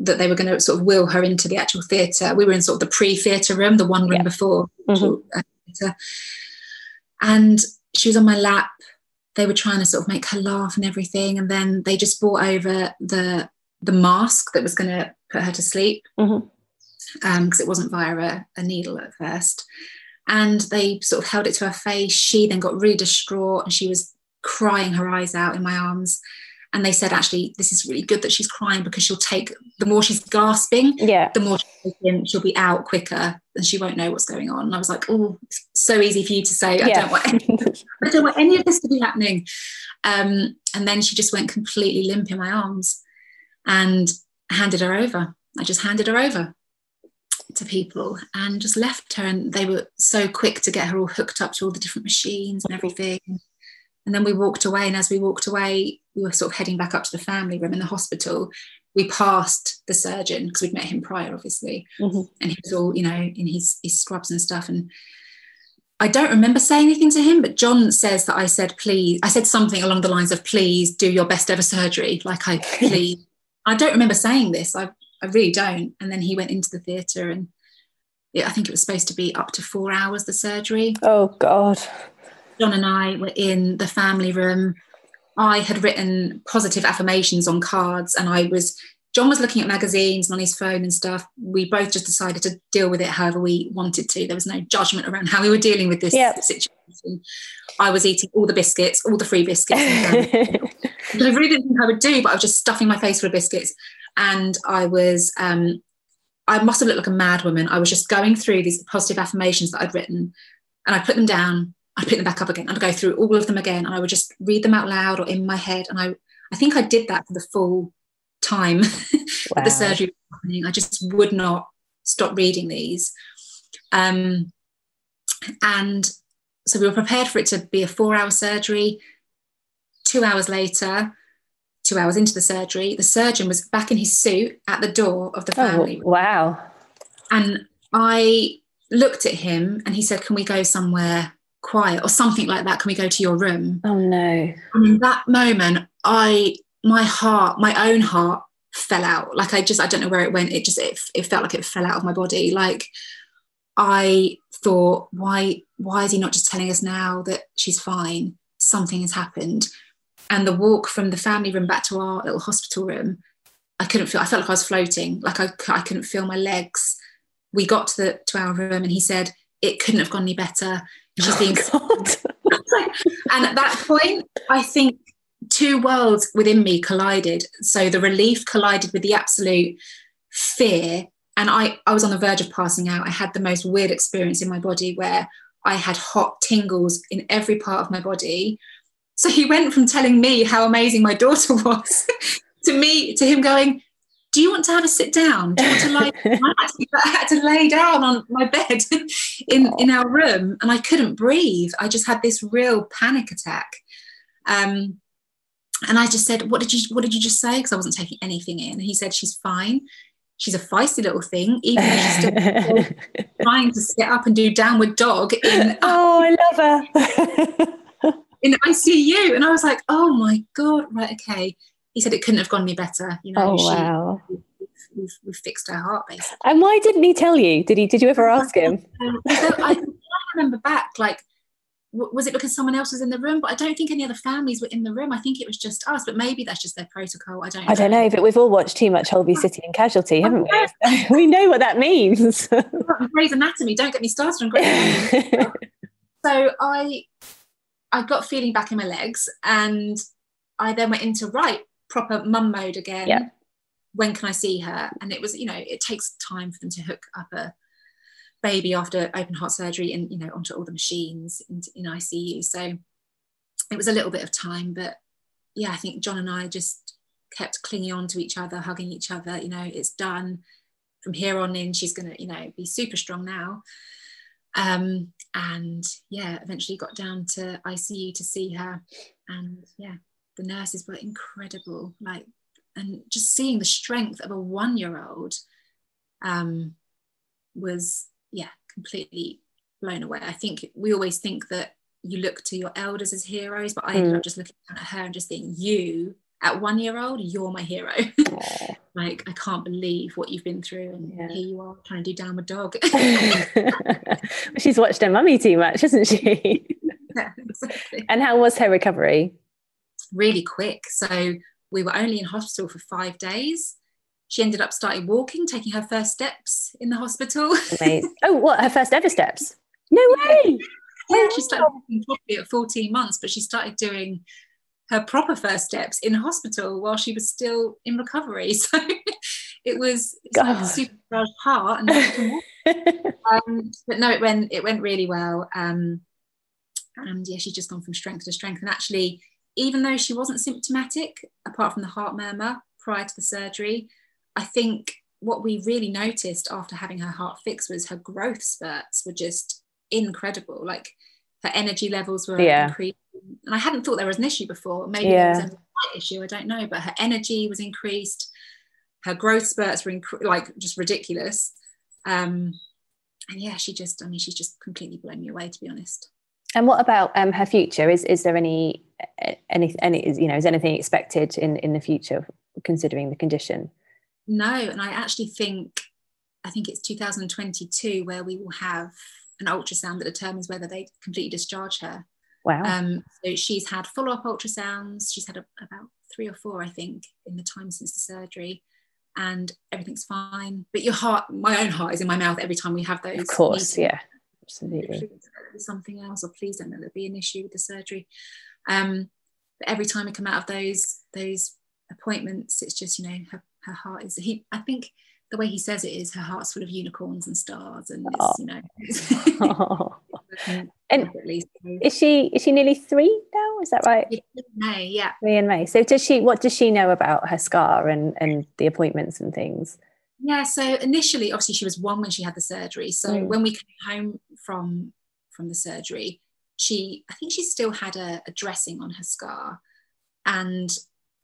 that they were going to sort of wheel her into the actual theatre. We were in sort of the pre-theatre room the one room yeah. before. Mm-hmm. and she was on my lap. They were trying to sort of make her laugh and everything and then they just brought over the the mask that was going to put her to sleep because mm-hmm. um, it wasn't via a, a, needle at first. And they sort of held it to her face. She then got really distraught and she was crying her eyes out in my arms. And they said, actually, this is really good that she's crying because she'll take the more she's gasping, yeah, the more she'll, she'll be out quicker and she won't know what's going on. And I was like, oh, so easy for you to say. I don't want any, I don't want any of this to be happening. Um, and then she just went completely limp in my arms and handed her over. I just handed her over to people and just left her. And they were so quick to get her all hooked up to all the different machines and everything. And then we walked away. And as we walked away, we were sort of heading back up to the family room in the hospital. We passed the surgeon because we'd met him prior, obviously. Mm-hmm. And he was all, you know, in his, his scrubs and stuff. And I don't remember saying anything to him, but John says that I said, please, I said something along the lines of, please do your best ever surgery. Like I please I don't remember saying this. I, I really don't. And then he went into the theatre and it, I think it was supposed to be up to four hours, the surgery. Oh, God. John and I were in the family room. I had written positive affirmations on cards and I was, John was looking at magazines and on his phone and stuff. We both just decided to deal with it however we wanted to. There was no judgment around how we were dealing with this yep. situation. I was eating all the biscuits, all the free biscuits. I really didn't think I would do, but I was just stuffing my face full of biscuits. And I was, um, I must have looked like a mad woman. I was just going through these positive affirmations that I'd written and I put them down, I'd put them back up again, I'd go through all of them again, and I would just read them out loud or in my head. And I, I think I did that for the full time wow. the surgery was happening. I just would not stop reading these. Um, and so we were prepared for it to be a four hour surgery. Two hours later, two hours into the surgery, the surgeon was back in his suit at the door of the oh, family. Oh, wow. And I looked at him and he said, Can we go somewhere quiet or something like that? Can we go to your room? Oh no. And in that moment, I my heart, my own heart fell out. Like I just, I don't know where it went. It just it, it felt like it fell out of my body. Like I thought, why, why is he not just telling us now that she's fine? Something has happened. And the walk from the family room back to our little hospital room, I couldn't feel, I felt like I was floating, like I, I couldn't feel my legs. We got to the to our room and he said, it couldn't have gone any better. She's oh, being and at that point, I think two worlds within me collided. So the relief collided with the absolute fear. And I, I was on the verge of passing out. I had the most weird experience in my body where I had hot tingles in every part of my body. So he went from telling me how amazing my daughter was to me, to him going, do you want to have a sit down? Do you want to lie? I had to lay down on my bed in, in our room and I couldn't breathe. I just had this real panic attack. Um, and I just said, "What did you What did you just say?" Because I wasn't taking anything in. And he said, "She's fine. She's a feisty little thing, even though she's still trying to sit up and do downward dog." In, oh, I love her. in ICU, and I was like, "Oh my god!" Right, okay. He said it couldn't have gone any better. You know, oh, wow. We've, we've, fixed her heart basically. And why didn't he tell you? Did he? Did you ever ask him? I, I remember back, like was it because someone else was in the room? But I don't think any other families were in the room. I think it was just us, but maybe that's just their protocol. I don't. Know. I don't know, but we've all watched too much Holby City and Casualty, haven't we? we know what that means. Grey's Anatomy. Don't get me started on Grey's so I, I got feeling back in my legs, and I then went into right proper mum mode again. Yeah. When can I see her? And it was, you know, it takes time for them to hook up a baby after open heart surgery and you know onto all the machines in, in ICU. So it was a little bit of time, but yeah, I think John and I just kept clinging on to each other, hugging each other. You know, it's done. From here on in, she's to, you know, be super strong now. Um, and yeah, eventually got down to ICU to see her, and yeah, the nurses were incredible. Like, and just seeing the strength of a one-year-old um, was yeah, completely blown away. I think we always think that you look to your elders as heroes, but I ended up mm. just looking at her and just thinking, you at one year old, you're my hero. like, I can't believe what you've been through. And yeah. here you are trying to do downward dog. She's watched her mummy too much, hasn't she? yeah, exactly. And how was her recovery? Really quick. So we were only in hospital for five days she ended up starting walking, taking her first steps in the hospital. oh, what? Her first ever steps? No way. Yeah, she started walking properly at 14 months, but she started doing her proper first steps in hospital while she was still in recovery. So it was like a super heart. And um, but no, it went it went really well. Um, and yeah, she's just gone from strength to strength. And actually, even though she wasn't symptomatic, apart from the heart murmur prior to the surgery, I think what we really noticed after having her heart fixed was her growth spurts were just incredible. Like her energy levels were yeah. increasing. And I hadn't thought there was an issue before. Maybe yeah. there was a issue, I don't know. But her energy was increased. Her growth spurts were inc- like just ridiculous. Um, and yeah, she just, I mean, she's just completely blown me away, to be honest. And what about um, her future? Is is there any any any is you know is anything expected in in the future considering the condition? No, and I actually think I think it's 2022 where we will have an ultrasound that determines whether they completely discharge her. Wow. Um, so she's had follow-up ultrasounds. She's had a, about three or four, I think, in the time since the surgery, and everything's fine. But your heart, my own heart, is in my mouth every time we have those. Of course, meetings. yeah, absolutely. Something else, or please don't let there be an issue with the surgery. Um, but every time we come out of those those appointments, it's just you know her her heart is he I think the way he says it is her heart's full of unicorns and stars and oh. you know. And is she is she nearly three now? Is that right? May yeah. Three in may. So does she what does she know about her scar and and the appointments and things? Yeah so initially obviously she was one when she had the surgery. So mm. when we came home from from the surgery she I think she still had a, a dressing on her scar, and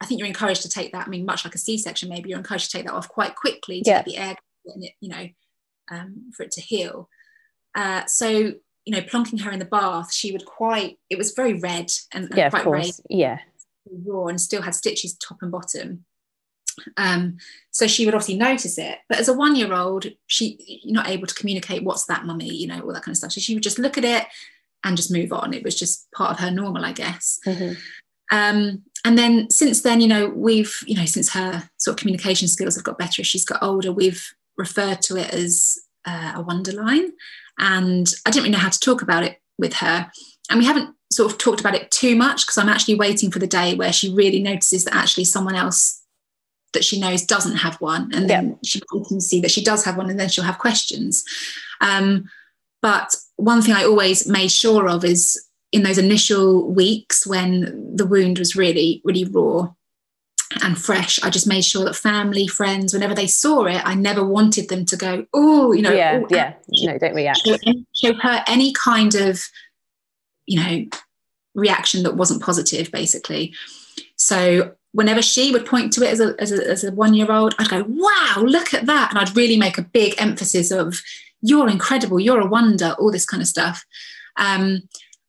I think you're encouraged to take that. I mean, much like a C-section, maybe you're encouraged to take that off quite quickly to Yeah. get the air in it, you know, um, for it to heal. Uh, so you know, plonking her in the bath, she would quite. It was very red and, and Yeah, quite course. Yeah. raw and still had stitches top and bottom. Um, so she would obviously notice it. But as a one year old, she you're not able to communicate what's that, mummy, you know, all that kind of stuff. So she would just look at it and just move on. It was just part of her normal, I guess. Mhm. Um, and then since then, you know, we've, you know, since her sort of communication skills have got better as she's got older, we've referred to it as uh, a wonderline. And I didn't really know how to talk about it with her. And we haven't sort of talked about it too much because I'm actually waiting for the day where she really notices that actually someone else that she knows doesn't have one. And then she can see that she does have one and then she'll have questions. Um, but one thing I always made sure of is in those initial weeks when the wound was really, really raw and fresh, I just made sure that family, friends, whenever they saw it, I never wanted them to go, oh, you know, yeah. "Oh, Yeah. No, don't react. show, show her any kind of you know reaction that wasn't positive basically so whenever she would point to it as a, as a, as a one year old i'd go wow look at that and i'd really make a big emphasis of you're incredible you're a wonder all this kind of stuff um,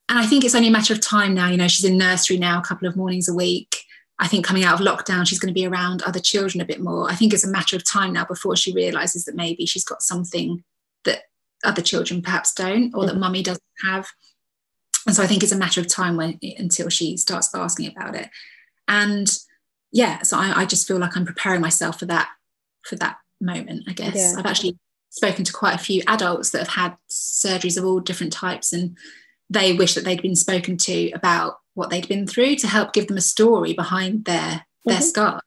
and i think it's only a matter of time now you know she's in nursery now a couple of mornings a week. I think coming out of lockdown she's going to be around other children a bit more. I think it's a matter of time now before she realizes that maybe she's got something that other children perhaps don't or that mummy doesn't have. And so i think it's a matter of time when until she starts asking about it. And yeah so I, I just feel like i'm preparing myself for that for that moment i guess. Yeah. i've actually spoken to quite a few adults that have had surgeries of all different types and they wish that they'd been spoken to about what they'd been through to help give them a story behind their their Mhm. scars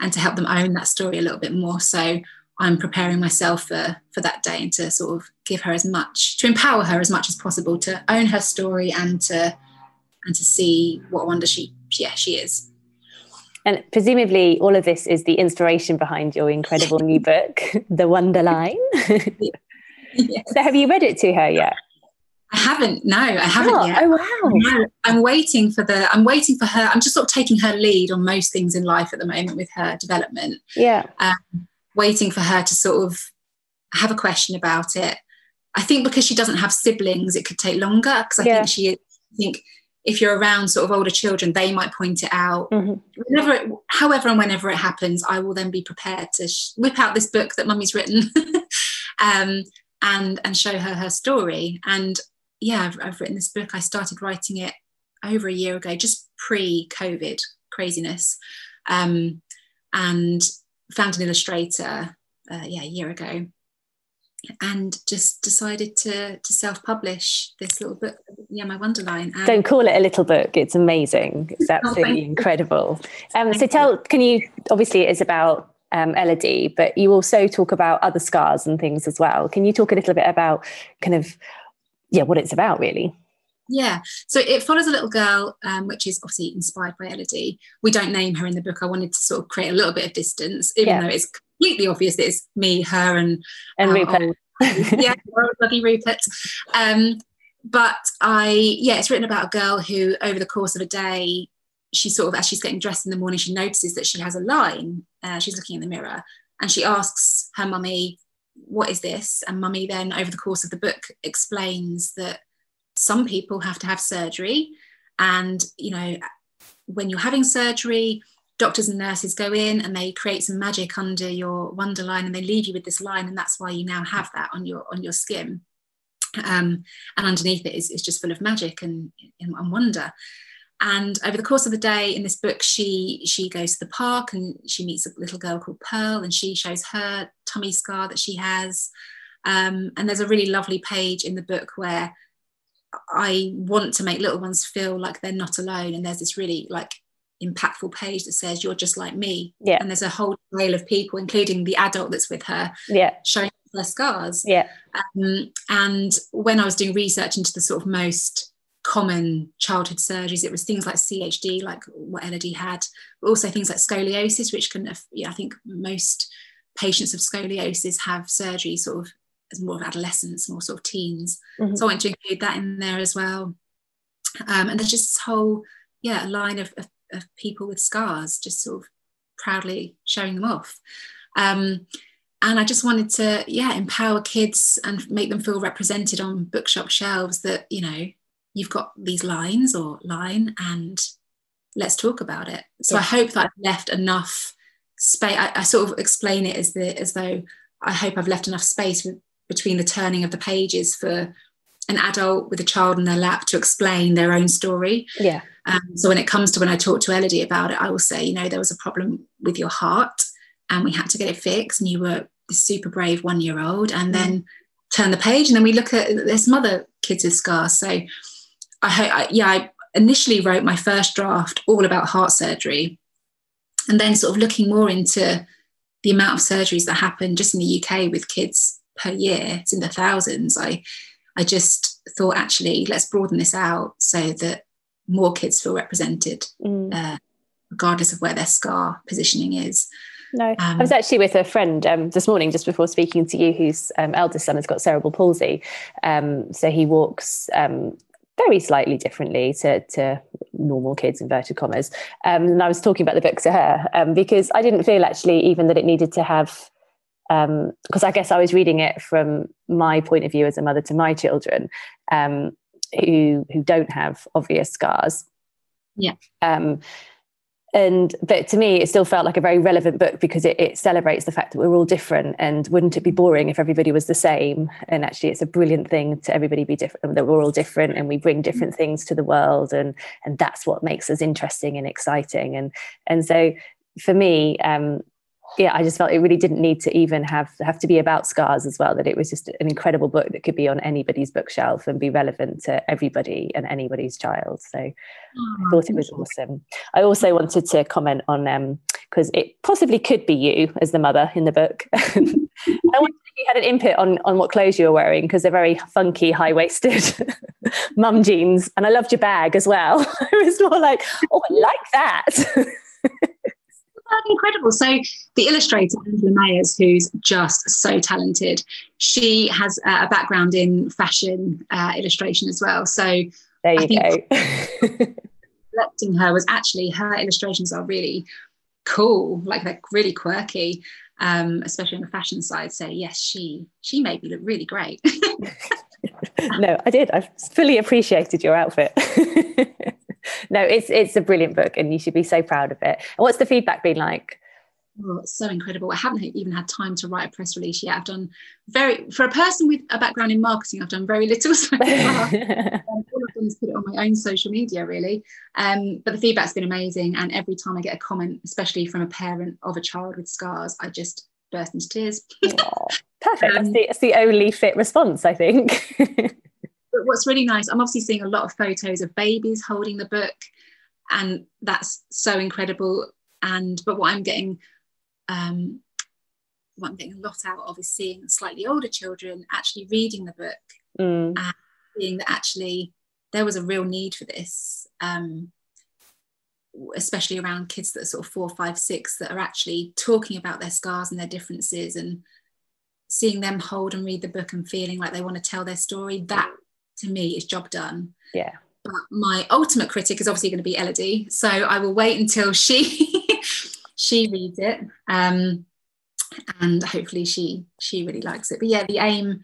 and to help them own that story a little bit more so i'm preparing myself for for that day and to sort of give her as much to empower her as much as possible to own her story and to and to see what a wonder she yeah she is And presumably, all of this is the inspiration behind your incredible new book, The Wonderline. Yes. so, have you read it to her yet? I haven't no i haven't oh, yet oh, wow. No, I'm waiting for the. I'm waiting for her. I'm just sort of taking her lead on most things in life at the moment with her development. Yeah. Waiting for her to sort of have a question about it. I think because she doesn't have siblings, it could take longer. Because I Yeah. think she. I think if you're around sort of older children, they might point it out. Mhm. Whenever, it, however, and whenever it happens, I will then be prepared to sh- whip out this book that Mummy's written, um, and and show her her story. And yeah, I've, I've written this book. I started writing it over a year ago, just pre-COVID craziness, um, and found an illustrator, uh, yeah, a year ago, and just decided to to self-publish this little book, yeah, my Wonderline. And Don't call it a little book. It's amazing. It's absolutely you. incredible. Um, so, tell, can you, obviously, it is about um, Elodie, but you also talk about other scars and things as well. Can you talk a little bit about kind of, yeah, what it's about, really? Yeah, so it follows a little girl, um, which is obviously inspired by Elodie. We don't name her in the book. I wanted to sort of create a little bit of distance, even Yeah. though it's completely obvious that it's me, her, and And Rupert. old- yeah, bloody Rupert. Um, but I, yeah, it's written about a girl who, over the course of a day, she sort of, as she's getting dressed in the morning, she notices that she has a line. Uh, she's looking in the mirror, and she asks her mummy, "What is this?" And mummy then, over the course of the book, explains that some people have to have surgery, and you know, when you're having surgery, doctors and nurses go in and they create some magic under your wonder line and they leave you with this line. And that's why you now have that on your on your skin. Um, and underneath it is, is just full of magic and, and, and wonder. And over the course of the day in this book she she goes to the park and she meets a little girl called pearl and she shows her tummy scar that she has um, and there's a really lovely page in the book where i want to make little ones feel like they're not alone and there's this really like impactful page that says you're just like me Yeah. and there's a whole trail of people including the adult that's with her Yeah. showing their scars Yeah. um, and when I was doing research into the sort of most common childhood surgeries, it was things like CHD, like what Elodie had, but also things like scoliosis, which can, yeah, I think most patients of scoliosis have surgery sort of as more of adolescents, more sort of teens. Mhm. So I want to include that in there as well. Um, and there's just this whole, yeah, line of, of, of, people with scars just sort of proudly showing them off. Um, and I just wanted to, yeah, empower kids and make them feel represented on bookshop shelves that, you know, you've got these lines or line and let's talk about it. So yeah. I hope that I've left enough space. I, I, sort of explain it as the as though I hope I've left enough space with, between the turning of the pages for an adult with a child in their lap to explain their own story. Yeah. Um, so when it comes to when I talk to Elodie about it, I will say, you know, there was a problem with your heart and we had to get it fixed and you were a super brave one year old and mm. then turn the page and then we look at there's some other kids with scars. So I hope, yeah, I initially wrote my first draft all about heart surgery and then sort of looking more into the amount of surgeries that happen just in the UK with kids per year, it's in the thousands. I I just thought actually let's broaden this out so that more kids feel represented, mm. uh, regardless of where their scar positioning is. No, um, I was actually with a friend um, this morning, just before speaking to you, whose um, eldest son has got cerebral palsy. Um, so he walks um, very slightly differently to, to normal kids, inverted commas. Um, and I was talking about the book to her um, because I didn't feel actually even that it needed to have, because um, I guess I was reading it from my point of view as a mother to my children um, who who don't have obvious scars. Yeah. And but to me it still felt like a very relevant book because it, it, celebrates the fact that we're all different. And wouldn't it be boring if everybody was the same? And actually it's a brilliant thing to everybody be different that we're all different and we bring different things to the world. And and that's what makes us interesting and exciting. And and so for me um, yeah, I just felt it really didn't need to even have have to be about scars as well. That it was just an incredible book that could be on anybody's bookshelf and be relevant to everybody and anybody's child. So oh, I thought it was awesome. I also wanted to comment on because um, it possibly could be you as the mother in the book. I wanted you had an input on on what clothes you were wearing because they're very funky, high waisted mum jeans, and I loved your bag as well. it was more like, oh, I like that incredible. So the illustrator Angela Mayers, who's just so talented, she has a background in fashion uh, illustration as well. So there you go. selecting her was actually her illustrations are really cool, like they're really quirky, um, especially on the fashion side. So yes, she she made me look really great. no, I did. I fully appreciated your outfit no, it's it's a brilliant book, and you should be so proud of it. And what's the feedback been like? Oh, it's so incredible. I haven't even had time to write a press release yet. I've done very, for a person with a background in marketing, I've done very little so far. um, all I've done is put it on my own social media, really. Um, but the feedback's been amazing. And every time I get a comment, especially from a parent of a child with scars, I just burst into tears. oh, perfect. Um, that's, the, that's the only fit response, I think. But what's really nice, I'm obviously seeing a lot of photos of babies holding the book, and that's so incredible. And but what I'm getting, um, what I'm getting a lot out of is seeing slightly older children actually reading the book mm. and seeing that actually there was a real need for this. Um, especially around kids that are sort of four, five, six, that are actually talking about their scars and their differences and seeing them hold and read the book and feeling like they want to tell their story, that to me is job done. Yeah. But my ultimate critic is obviously going to be Elodie. So I will wait until she she reads it. Um, and hopefully she she really likes it. But yeah, the aim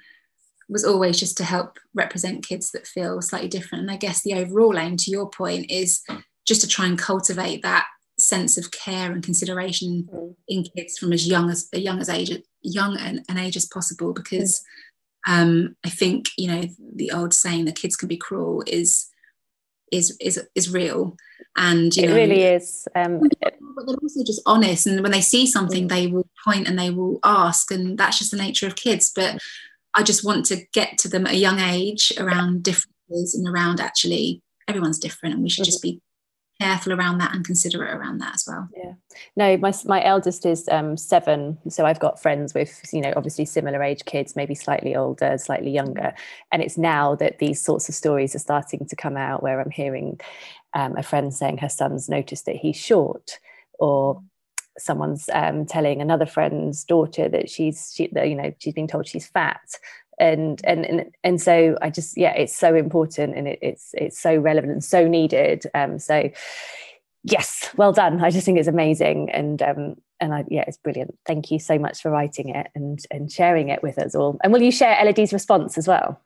was always just to help represent kids that feel slightly different. And I guess the overall aim, to your point, is just to try and cultivate that sense of care and consideration mm. in kids from as young as a young as age young an, an age as possible because um, I think you know the old saying that kids can be cruel is is is is real, and you it know, really is. Um, but they're also just honest, and when they see something, they will point and they will ask, and that's just the nature of kids. But I just want to get to them at a young age around differences and around actually everyone's different, and we should just be careful around that and considerate around that as well. Yeah. No, my my eldest is um, seven, so I've got friends with you know obviously similar age kids, maybe slightly older, slightly younger, and it's now that these sorts of stories are starting to come out where I'm hearing um, a friend saying her son's noticed that he's short, or someone's um, telling another friend's daughter that she's she, you know she's being told she's fat and and and, and so i just yeah it's so important and it, it's it's so relevant and so needed. Um so yes well done. I just think it's amazing and um and I, yeah it's brilliant. Thank you so much for writing it and and sharing it with us all. And will you share elodie's response as well?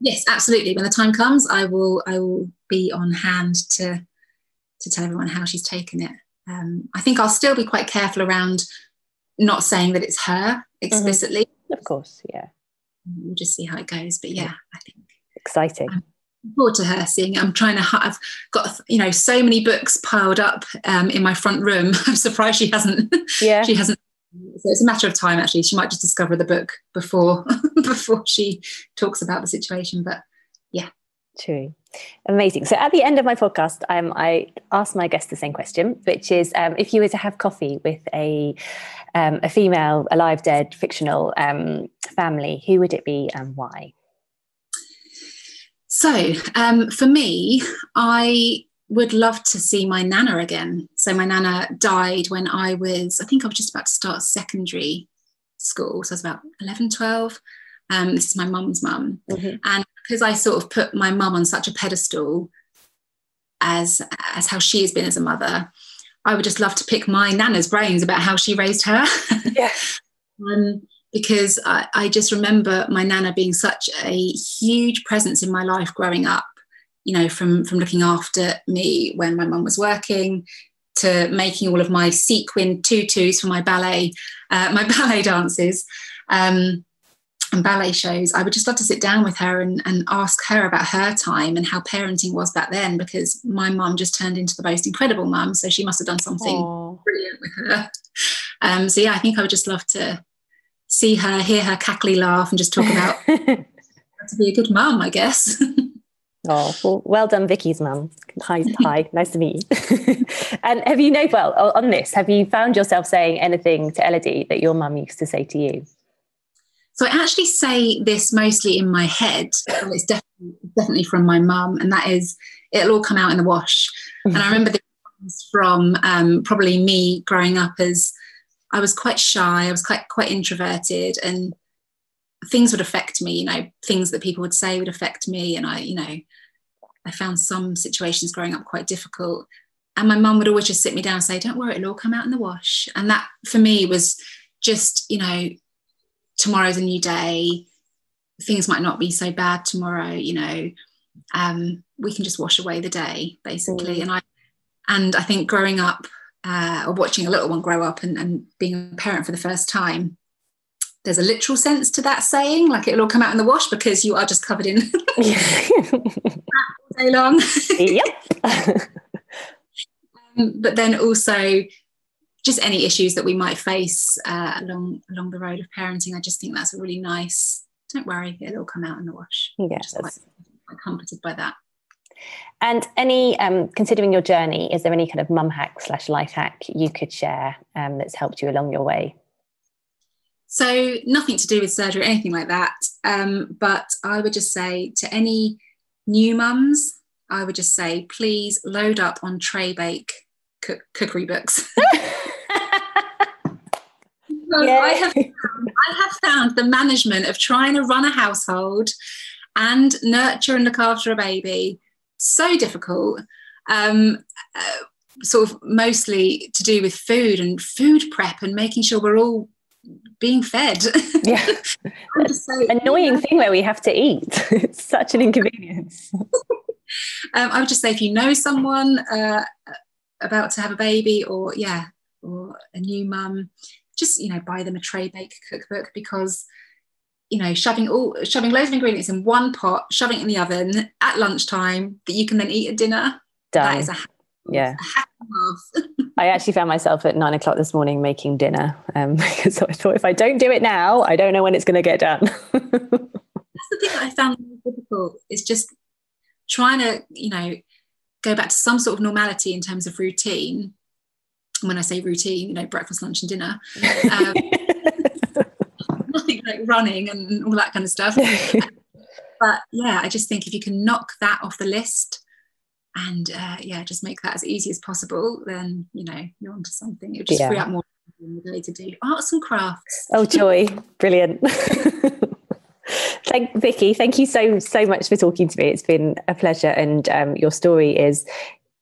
Yes absolutely. When the time comes i will i will be on hand to to tell everyone how she's taken it. Um, i think i'll still be quite careful around not saying that it's her mm-hmm. explicitly. Mm-hmm. of course yeah we'll just see how it goes. But yeah, I think exciting. I'm forward to her seeing. It. I'm trying to. I've got you know so many books piled up um, in my front room. I'm surprised she hasn't. Yeah, she hasn't. So it's a matter of time. Actually, she might just discover the book before before she talks about the situation. But yeah, true. Amazing. So at the end of my podcast, um, I ask my guests the same question, which is um, if you were to have coffee with a um, a female, alive, dead, fictional um, family, who would it be and why? So um, for me, I would love to see my nana again. So my nana died when I was, I think I was just about to start secondary school. So I was about 11, 12. Um, this is my mum's mum. Mm-hmm. And because I sort of put my mum on such a pedestal as as how she has been as a mother, I would just love to pick my nana's brains about how she raised her. Yeah. um, because I, I just remember my nana being such a huge presence in my life growing up. You know, from from looking after me when my mum was working, to making all of my sequin tutus for my ballet, uh, my ballet dances. Um, and ballet shows, I would just love to sit down with her and, and ask her about her time and how parenting was back then because my mum just turned into the most incredible mum. So she must have done something Aww. brilliant with her. Um, so yeah, I think I would just love to see her, hear her cackly laugh and just talk about to be a good mum, I guess. Oh, well, well done, Vicky's mum. Hi, hi, nice to meet you. and have you know, well, on this, have you found yourself saying anything to Elodie that your mum used to say to you? So I actually say this mostly in my head, it's definitely, definitely from my mum, and that is it'll all come out in the wash. And I remember this from um, probably me growing up as I was quite shy, I was quite quite introverted, and things would affect me. You know, things that people would say would affect me, and I, you know, I found some situations growing up quite difficult. And my mum would always just sit me down and say, "Don't worry, it'll all come out in the wash." And that for me was just, you know, tomorrow's a new day. Things might not be so bad tomorrow you know. Um, we can just wash away the day basically. Mm. and i and i think growing up uh, or watching a little one grow up and, and being a parent for the first time there's a literal sense to that saying like it'll all come out in the wash because you are just covered in day long. Yep. Um, but then also just any issues that we might face uh, along along the road of parenting. I just think that's a really nice. Don't worry, it'll come out in the wash. Yeah, quite, quite comforted by that. And any, um, considering your journey, is there any kind of mum hack slash life hack you could share um, that's helped you along your way? So nothing to do with surgery or anything like that. Um, but I would just say to any new mums, I would just say, please load up on tray bake cook- cookery books. I have found, I have found the management of trying to run a household and nurture and look after a baby so difficult. Um, uh, sort of mostly to do with food and food prep and making sure we're all being fed. Yeah. so, Annoying thing where we have to eat. it's such an inconvenience. um, I would just say if you know someone uh, about to have a baby or yeah, or a new mum, just you know buy them a tray bake cookbook because you know shoving all shoving loads of ingredients in one pot shoving it in the oven at lunchtime that you can then eat at dinner Done. that is a yeah I actually found myself at nine o'clock this morning making dinner um, because I thought if I don't do it now, I don't know when it's going to get done. That's the thing that I found difficult is just trying to, you know, go back to some sort of normality in terms of routine when I say routine, you know, breakfast, lunch, and dinner. Um, nothing like running and all that kind of stuff. but yeah, I just think if you can knock that off the list and uh, yeah, just make that as easy as possible, then you know you're onto something. It would just yeah. free up more in the day to do arts and crafts. Oh, joy! Brilliant. thank Vicky. Thank you so so much for talking to me. It's been a pleasure, and um, your story is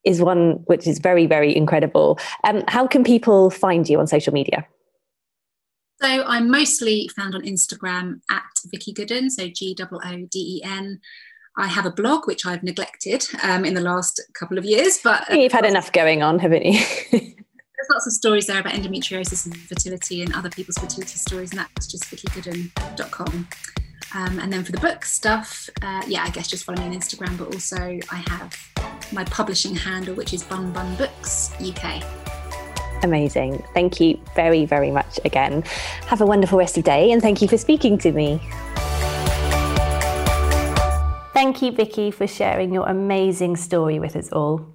is one which is very very incredible. Um, how can people find you on social media? So I'm mostly found on Instagram at Vicky Gooden, so G O O D E N. I have a blog which I've neglected um, in the last couple of years, but you've had enough going on, haven't you? there's lots of stories there about endometriosis and fertility and other people's fertility stories, and that's just vickygooden.com. Um, and then for the book stuff, uh, yeah, I guess just follow me on Instagram, but also I have my publishing handle, which is Bun Bun Books UK. Amazing. Thank you very, very much again. Have a wonderful rest of the day and thank you for speaking to me. Thank you, Vicky, for sharing your amazing story with us all.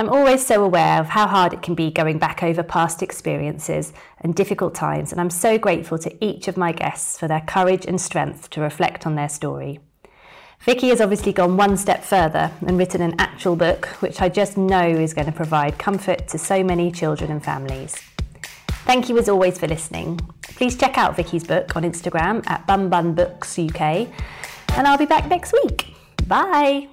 I'm always so aware of how hard it can be going back over past experiences and difficult times, and I'm so grateful to each of my guests for their courage and strength to reflect on their story. Vicky has obviously gone one step further and written an actual book, which I just know is going to provide comfort to so many children and families. Thank you as always for listening. Please check out Vicky's book on Instagram at BunBunBooksUK, and I'll be back next week. Bye.